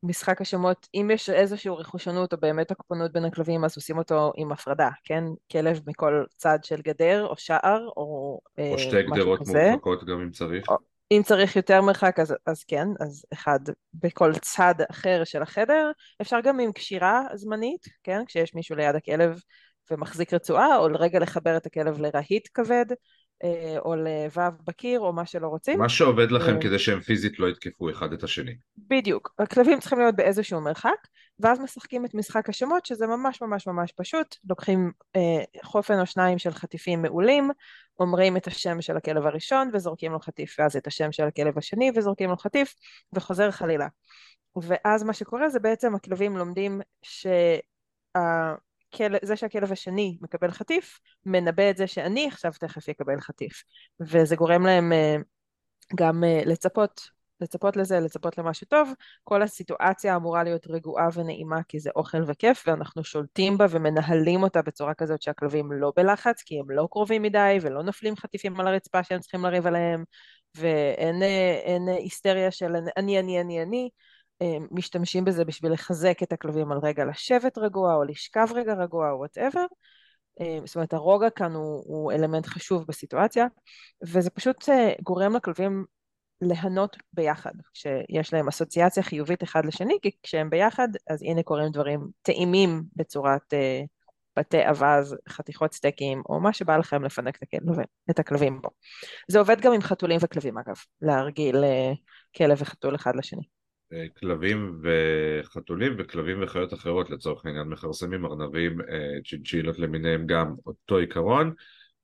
משחק השמות, אם יש איזושהי רכושנות או באמת תקפנות בין הכלבים, אז עושים אותו עם הפרדה, כן? כלב מכל צד של גדר או שער או, או אה, שתי גדרות מורחקות גם אם צריך. או, אם צריך יותר מרחק אז, אז כן, אז אחד בכל צד אחר של החדר. אפשר גם עם קשירה זמנית, כן? כשיש מישהו ליד הכלב ומחזיק רצועה, או לרגע לחבר את הכלב לרהיט כבד. אה, או לוו בקיר או מה שלא רוצים. מה שעובד לכם אה, כדי שהם פיזית לא יתקפו אחד את השני. בדיוק, הכלבים צריכים להיות באיזשהו מרחק ואז משחקים את משחק השמות שזה ממש ממש ממש פשוט, לוקחים אה, חופן או שניים של חטיפים מעולים אומרים את השם של הכלב הראשון וזורקים לו חטיף, ואז את השם של הכלב השני וזורקים לו חטיף, וחוזר חלילה. ואז מה שקורה זה בעצם הכלבים לומדים שזה שהכלב השני מקבל חטיף, מנבא את זה שאני עכשיו תכף יקבל חטיף. וזה גורם להם אה, גם אה, לצפות לצפות לזה, לצפות למשהו טוב, כל הסיטואציה אמורה להיות רגועה ונעימה כי זה אוכל וכיף ואנחנו שולטים בה ומנהלים אותה בצורה כזאת שהכלבים לא בלחץ כי הם לא קרובים מדי ולא נופלים חטיפים על הרצפה שהם צריכים לריב עליהם. ואין היסטריה של אני אני אני אני משתמשים בזה בשביל לחזק את הכלבים על רגע לשבת רגוע או לשכב רגע רגוע או וואטאבר זאת אומרת הרוגע כאן הוא, הוא אלמנט חשוב בסיטואציה וזה פשוט אה, גורם לכלבים ליהנות ביחד, שיש להם אסוציאציה חיובית אחד לשני, כי כשהם ביחד, אז הנה קורים דברים טעימים בצורת uh, בתי אווז, חתיכות סטייקים, או מה שבא לכם לפנק את, הכלב, את הכלבים בו. זה עובד גם עם חתולים וכלבים אגב, להרגיל uh, כלב וחתול אחד לשני. אה, כלבים וחתולים וכלבים וחיות אחרות לצורך העניין מכרסמים ארנבים, צ'ינצ'ילות למיניהם גם אותו עיקרון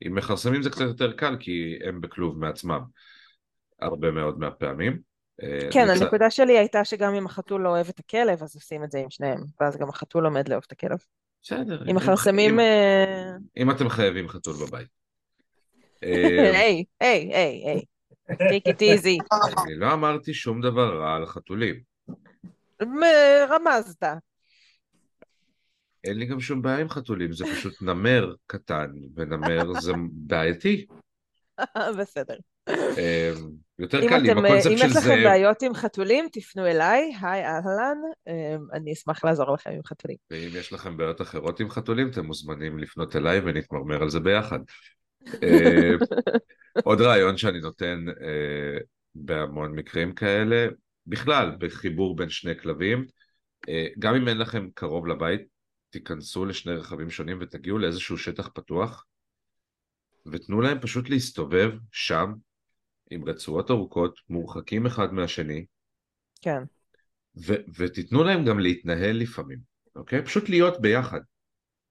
עם מכרסמים זה קצת יותר קל כי הם בכלוב מעצמם הרבה מאוד מהפעמים. אה, כן. הנקודה שלי הייתה שגם אם החתול לא אוהב את הכלב, אז עושים את זה עם שניהם, ואז גם החתול לומד לאהוב את הכלב. בסדר. אם מכרסמים... אם, אם אתם חייבים חתול בבית. היי, היי, היי, היי. Take it easy. אני לא אמרתי שום דבר רע על חתולים. רמזת. אין לי גם שום בעיה עם חתולים, זה פשוט נמר קטן, ונמר זה בעייתי. בסדר. אמ, יותר קל לי עם הקונספט של זה. אם יש לכם בעיות עם חתולים, תפנו אליי, היי אהלן, אמ, אני אשמח לעזור לכם עם חתולים. ואם יש לכם בעיות אחרות עם חתולים, אתם מוזמנים לפנות אליי ונתמרמר על זה ביחד. אמ, עוד רעיון שאני נותן אה, בהמון מקרים כאלה, בכלל, בחיבור בין שני כלבים, אה, גם אם אין לכם קרוב לבית, תיכנסו לשני רכבים שונים ותגיעו לאיזשהו שטח פתוח, ותנו להם פשוט להסתובב שם עם רצועות ארוכות, מורחקים אחד מהשני. כן. ו- ותיתנו להם גם להתנהל לפעמים, אוקיי? פשוט להיות ביחד.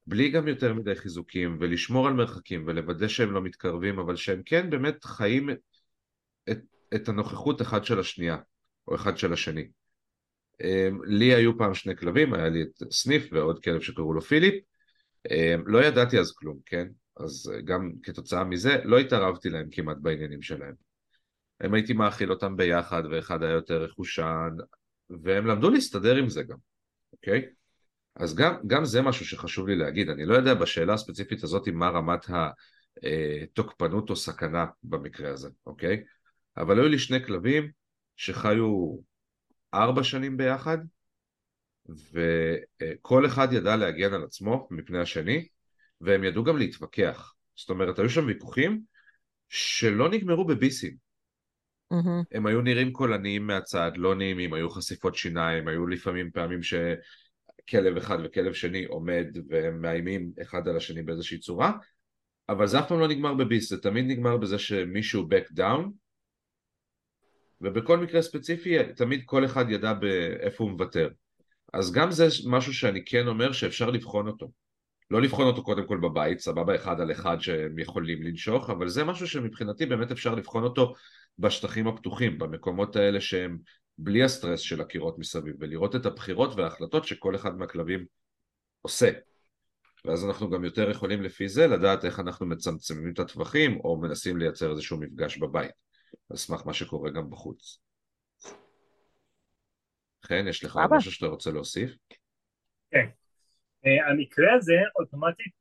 בלי גם יותר מדי חיזוקים, ולשמור על מרחקים, ולוודא שהם לא מתקרבים, אבל שהם כן באמת חיים את, את, את הנוכחות אחד של השנייה, או אחד של השני. אמ, לי היו פעם שני כלבים, היה לי את סניף ועוד כלב שקראו לו פיליפ. אמ, לא ידעתי אז כלום, כן? אז גם כתוצאה מזה לא התערבתי להם כמעט בעניינים שלהם. הם הייתי מאכיל אותם ביחד, ואחד היה יותר רכושן, והם למדו להסתדר עם זה גם, אוקיי? אז גם, גם זה משהו שחשוב לי להגיד, אני לא יודע בשאלה הספציפית הזאת מה רמת התוקפנות או סכנה במקרה הזה, אוקיי? אבל היו לי שני כלבים שחיו ארבע שנים ביחד, וכל אחד ידע להגן על עצמו מפני השני, והם ידעו גם להתווכח. זאת אומרת, היו שם ויכוחים שלא נגמרו בביסים. Mm-hmm. הם היו נראים קולניים מהצד, לא נעימים, היו חשיפות שיניים, היו לפעמים פעמים שכלב אחד וכלב שני עומד והם מאיימים אחד על השני באיזושהי צורה, אבל זה אף פעם לא נגמר בביס, זה תמיד נגמר בזה שמישהו back down, ובכל מקרה ספציפי תמיד כל אחד ידע באיפה הוא מוותר. אז גם זה משהו שאני כן אומר שאפשר לבחון אותו. לא לבחון אותו קודם כל בבית, סבבה אחד על אחד שהם יכולים לנשוך, אבל זה משהו שמבחינתי באמת אפשר לבחון אותו בשטחים הפתוחים, במקומות האלה שהם בלי הסטרס של הקירות מסביב, ולראות את הבחירות וההחלטות שכל אחד מהכלבים עושה. ואז אנחנו גם יותר יכולים לפי זה לדעת איך אנחנו מצמצמים את הטווחים או מנסים לייצר איזשהו מפגש בבית, על סמך מה שקורה גם בחוץ. חן, יש לך משהו שאתה רוצה להוסיף? כן. אה, המקרה הזה אוטומטית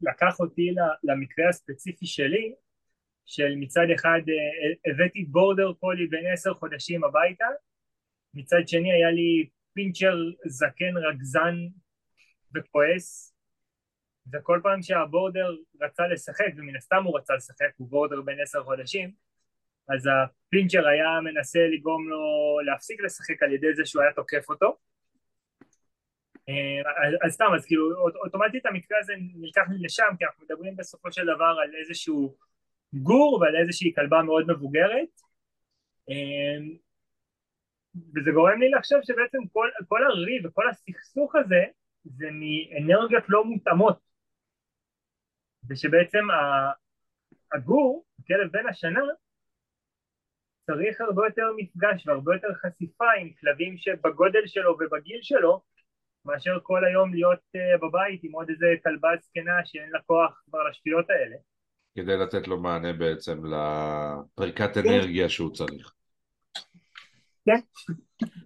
לקח אותי למקרה הספציפי שלי, של מצד אחד אה, הבאתי בורדר קולי בן עשר חודשים הביתה, מצד שני היה לי פינצ'ר זקן רגזן וכועס, וכל פעם שהבורדר רצה לשחק, ומן הסתם הוא רצה לשחק, הוא בורדר בן עשר חודשים, אז הפינצ'ר היה מנסה לגרום לו להפסיק לשחק על ידי זה שהוא היה תוקף אותו, אה, אז סתם, אז כאילו אוטומטית המקרה הזה נלקח לי לשם כי אנחנו מדברים בסופו של דבר על איזשהו גור ועל איזושהי כלבה מאוד מבוגרת אה, וזה גורם לי לחשוב שבעצם כל, כל הריב וכל הסכסוך הזה זה מאנרגיות לא מותאמות ושבעצם הגור, הכלב בן השנה, צריך הרבה יותר מפגש והרבה יותר חשיפה עם כלבים שבגודל שלו ובגיל שלו, מאשר כל היום להיות uh, בבית עם עוד איזה כלבה זקנה שאין לה כוח כבר לשטויות האלה. כדי לתת לו מענה בעצם לפריקת אנרגיה שהוא צריך. כן.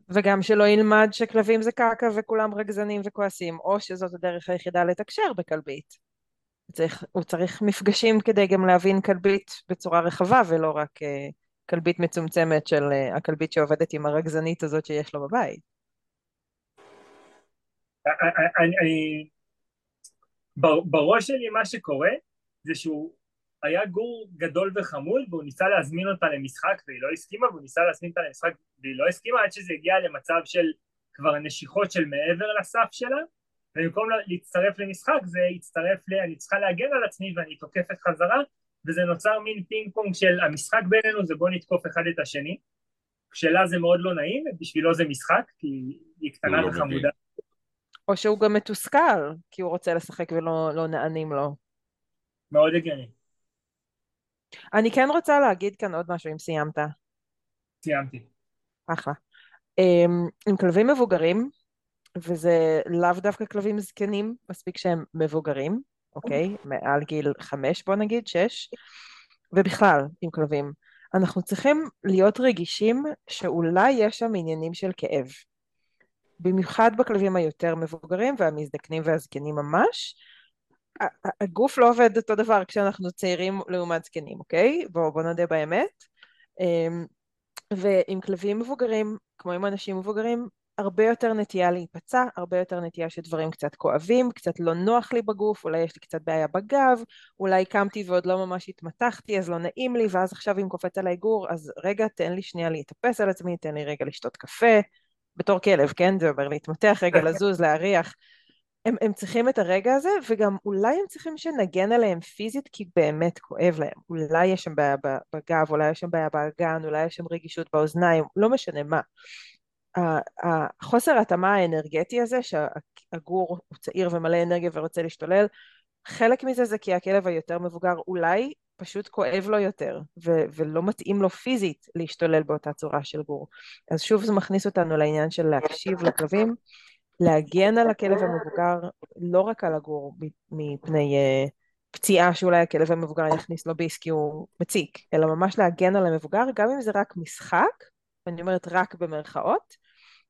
וגם שלא ילמד שכלבים זה קרקע וכולם רגזנים וכועסים, או שזאת הדרך היחידה לתקשר בכלבית. צריך, הוא צריך מפגשים כדי גם להבין כלבית בצורה רחבה ולא רק uh, כלבית מצומצמת של uh, הכלבית שעובדת עם הרגזנית הזאת שיש לו בבית. אני, אני, בראש שלי מה שקורה זה שהוא היה גור גדול וחמוד והוא ניסה להזמין אותה למשחק והיא לא הסכימה והוא ניסה להזמין אותה למשחק והיא לא הסכימה עד שזה הגיע למצב של כבר נשיכות של מעבר לסף שלה ובמקום להצטרף למשחק זה הצטרף ל... אני צריכה להגן על עצמי ואני תוקפת חזרה וזה נוצר מין פינג פונג של המשחק בינינו זה בוא נתקוף אחד את השני כשלה זה מאוד לא נעים בשבילו זה משחק כי היא קטנה לא וחמודה מבין. או שהוא גם מתוסכל, כי הוא רוצה לשחק ולא לא נענים לו. מאוד הגיוני אני כן רוצה להגיד כאן עוד משהו אם סיימת. סיימתי אחלה. אמ, עם כלבים מבוגרים, וזה לאו דווקא כלבים זקנים, מספיק שהם מבוגרים, אוקיי? מעל גיל חמש בוא נגיד, שש, ובכלל עם כלבים. אנחנו צריכים להיות רגישים שאולי יש שם עניינים של כאב. במיוחד בכלבים היותר מבוגרים והמזדקנים והזקנים ממש. הגוף לא עובד אותו דבר כשאנחנו צעירים לעומת זקנים, אוקיי? בואו בוא נודה באמת. אמ, ועם כלבים מבוגרים, כמו עם אנשים מבוגרים, הרבה יותר נטייה להיפצע, הרבה יותר נטייה שדברים קצת כואבים, קצת לא נוח לי בגוף, אולי יש לי קצת בעיה בגב, אולי קמתי ועוד לא ממש התמתחתי, אז לא נעים לי, ואז עכשיו אם קופץ עליי גור, אז רגע, תן לי שנייה להתאפס על עצמי, תן לי רגע לשתות קפה, בתור כלב, כן? זה אומר להתמתח, רגע לזוז, להריח. הם, הם צריכים את הרגע הזה, וגם אולי הם צריכים שנגן עליהם פיזית, כי באמת כואב להם. אולי יש שם בעיה בגב, אולי יש שם בעיה באגן, אולי יש שם רגישות באוזניים, לא משנה מה. החוסר ההתאמה האנרגטי הזה, שהגור הוא צעיר ומלא אנרגיה ורוצה להשתולל, חלק מזה זה כי הכלב היותר מבוגר אולי פשוט כואב לו יותר, ו- ולא מתאים לו פיזית להשתולל באותה צורה של גור. אז שוב זה מכניס אותנו לעניין של להקשיב לכלבים, להגן על הכלב המבוגר, לא רק על הגור מפני uh, פציעה שאולי הכלב המבוגר יכניס לו ביס כי הוא מציק, אלא ממש להגן על המבוגר, גם אם זה רק משחק, ואני אומרת רק במרכאות,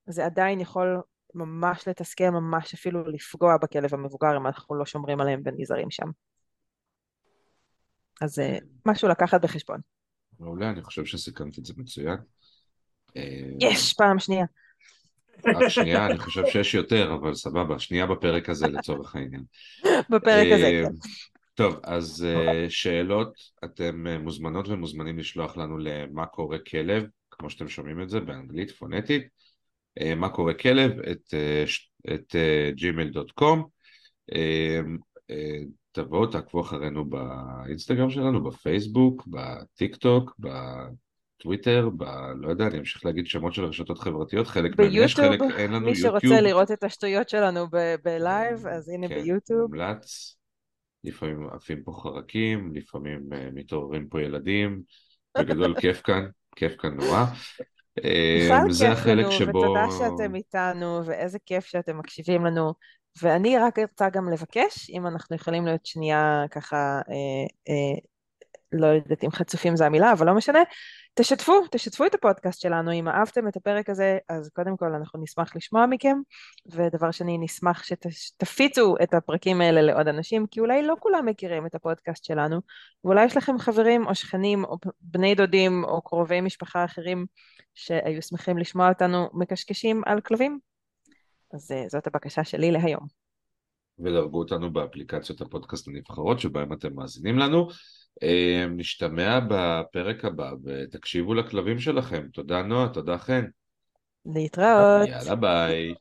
זה עדיין יכול ממש לתסכל, ממש אפילו לפגוע בכלב המבוגר אם אנחנו לא שומרים עליהם ונזהרים שם. אז uh, משהו לקחת בחשבון. מעולה, אני חושב שסיכמת את זה מצוין. אה, יש, פעם שנייה. רק שנייה, אני חושב שיש יותר, אבל סבבה, שנייה בפרק הזה לצורך העניין. בפרק הזה, אה, כן. טוב, אז אה, שאלות, אתם אה, מוזמנות ומוזמנים לשלוח לנו למה קורה כלב, כמו שאתם שומעים את זה באנגלית פונטית, אה, מה קורה כלב, את, אה, את אה, gmail.com. אה, אה, תבואו, תעקבו אחרינו באינסטגרם שלנו, בפייסבוק, בטיק טוק, בטוויטר, ב... לא יודע, אני אמשיך להגיד שמות של רשתות חברתיות, חלק מהם יש, חלק אין לנו מי יוטיוב. שרוצה לראות את השטויות שלנו ב- בלייב, אז הנה כן, ביוטיוב. מומלץ. לפעמים עפים פה חרקים, לפעמים אה, מתעוררים פה ילדים. בגדול כיף כאן, כיף כאן נורא. אה, זה החלק שלנו, שבו... ותודה שאתם איתנו, ואיזה כיף שאתם מקשיבים לנו. ואני רק רוצה גם לבקש, אם אנחנו יכולים להיות שנייה ככה, אה, אה, לא יודעת אם חצופים זה המילה, אבל לא משנה, תשתפו, תשתפו את הפודקאסט שלנו, אם אהבתם את הפרק הזה, אז קודם כל אנחנו נשמח לשמוע מכם, ודבר שני, נשמח שתפיצו את הפרקים האלה לעוד אנשים, כי אולי לא כולם מכירים את הפודקאסט שלנו, ואולי יש לכם חברים או שכנים או בני דודים או קרובי משפחה אחרים שהיו שמחים לשמוע אותנו מקשקשים על כלבים. אז אה, זאת הבקשה שלי להיום. ודרגו אותנו באפליקציות הפודקאסט הנבחרות שבהם אתם מאזינים לנו. אה, נשתמע בפרק הבא ותקשיבו לכלבים שלכם. תודה נועה, תודה חן. להתראות. יאללה ביי.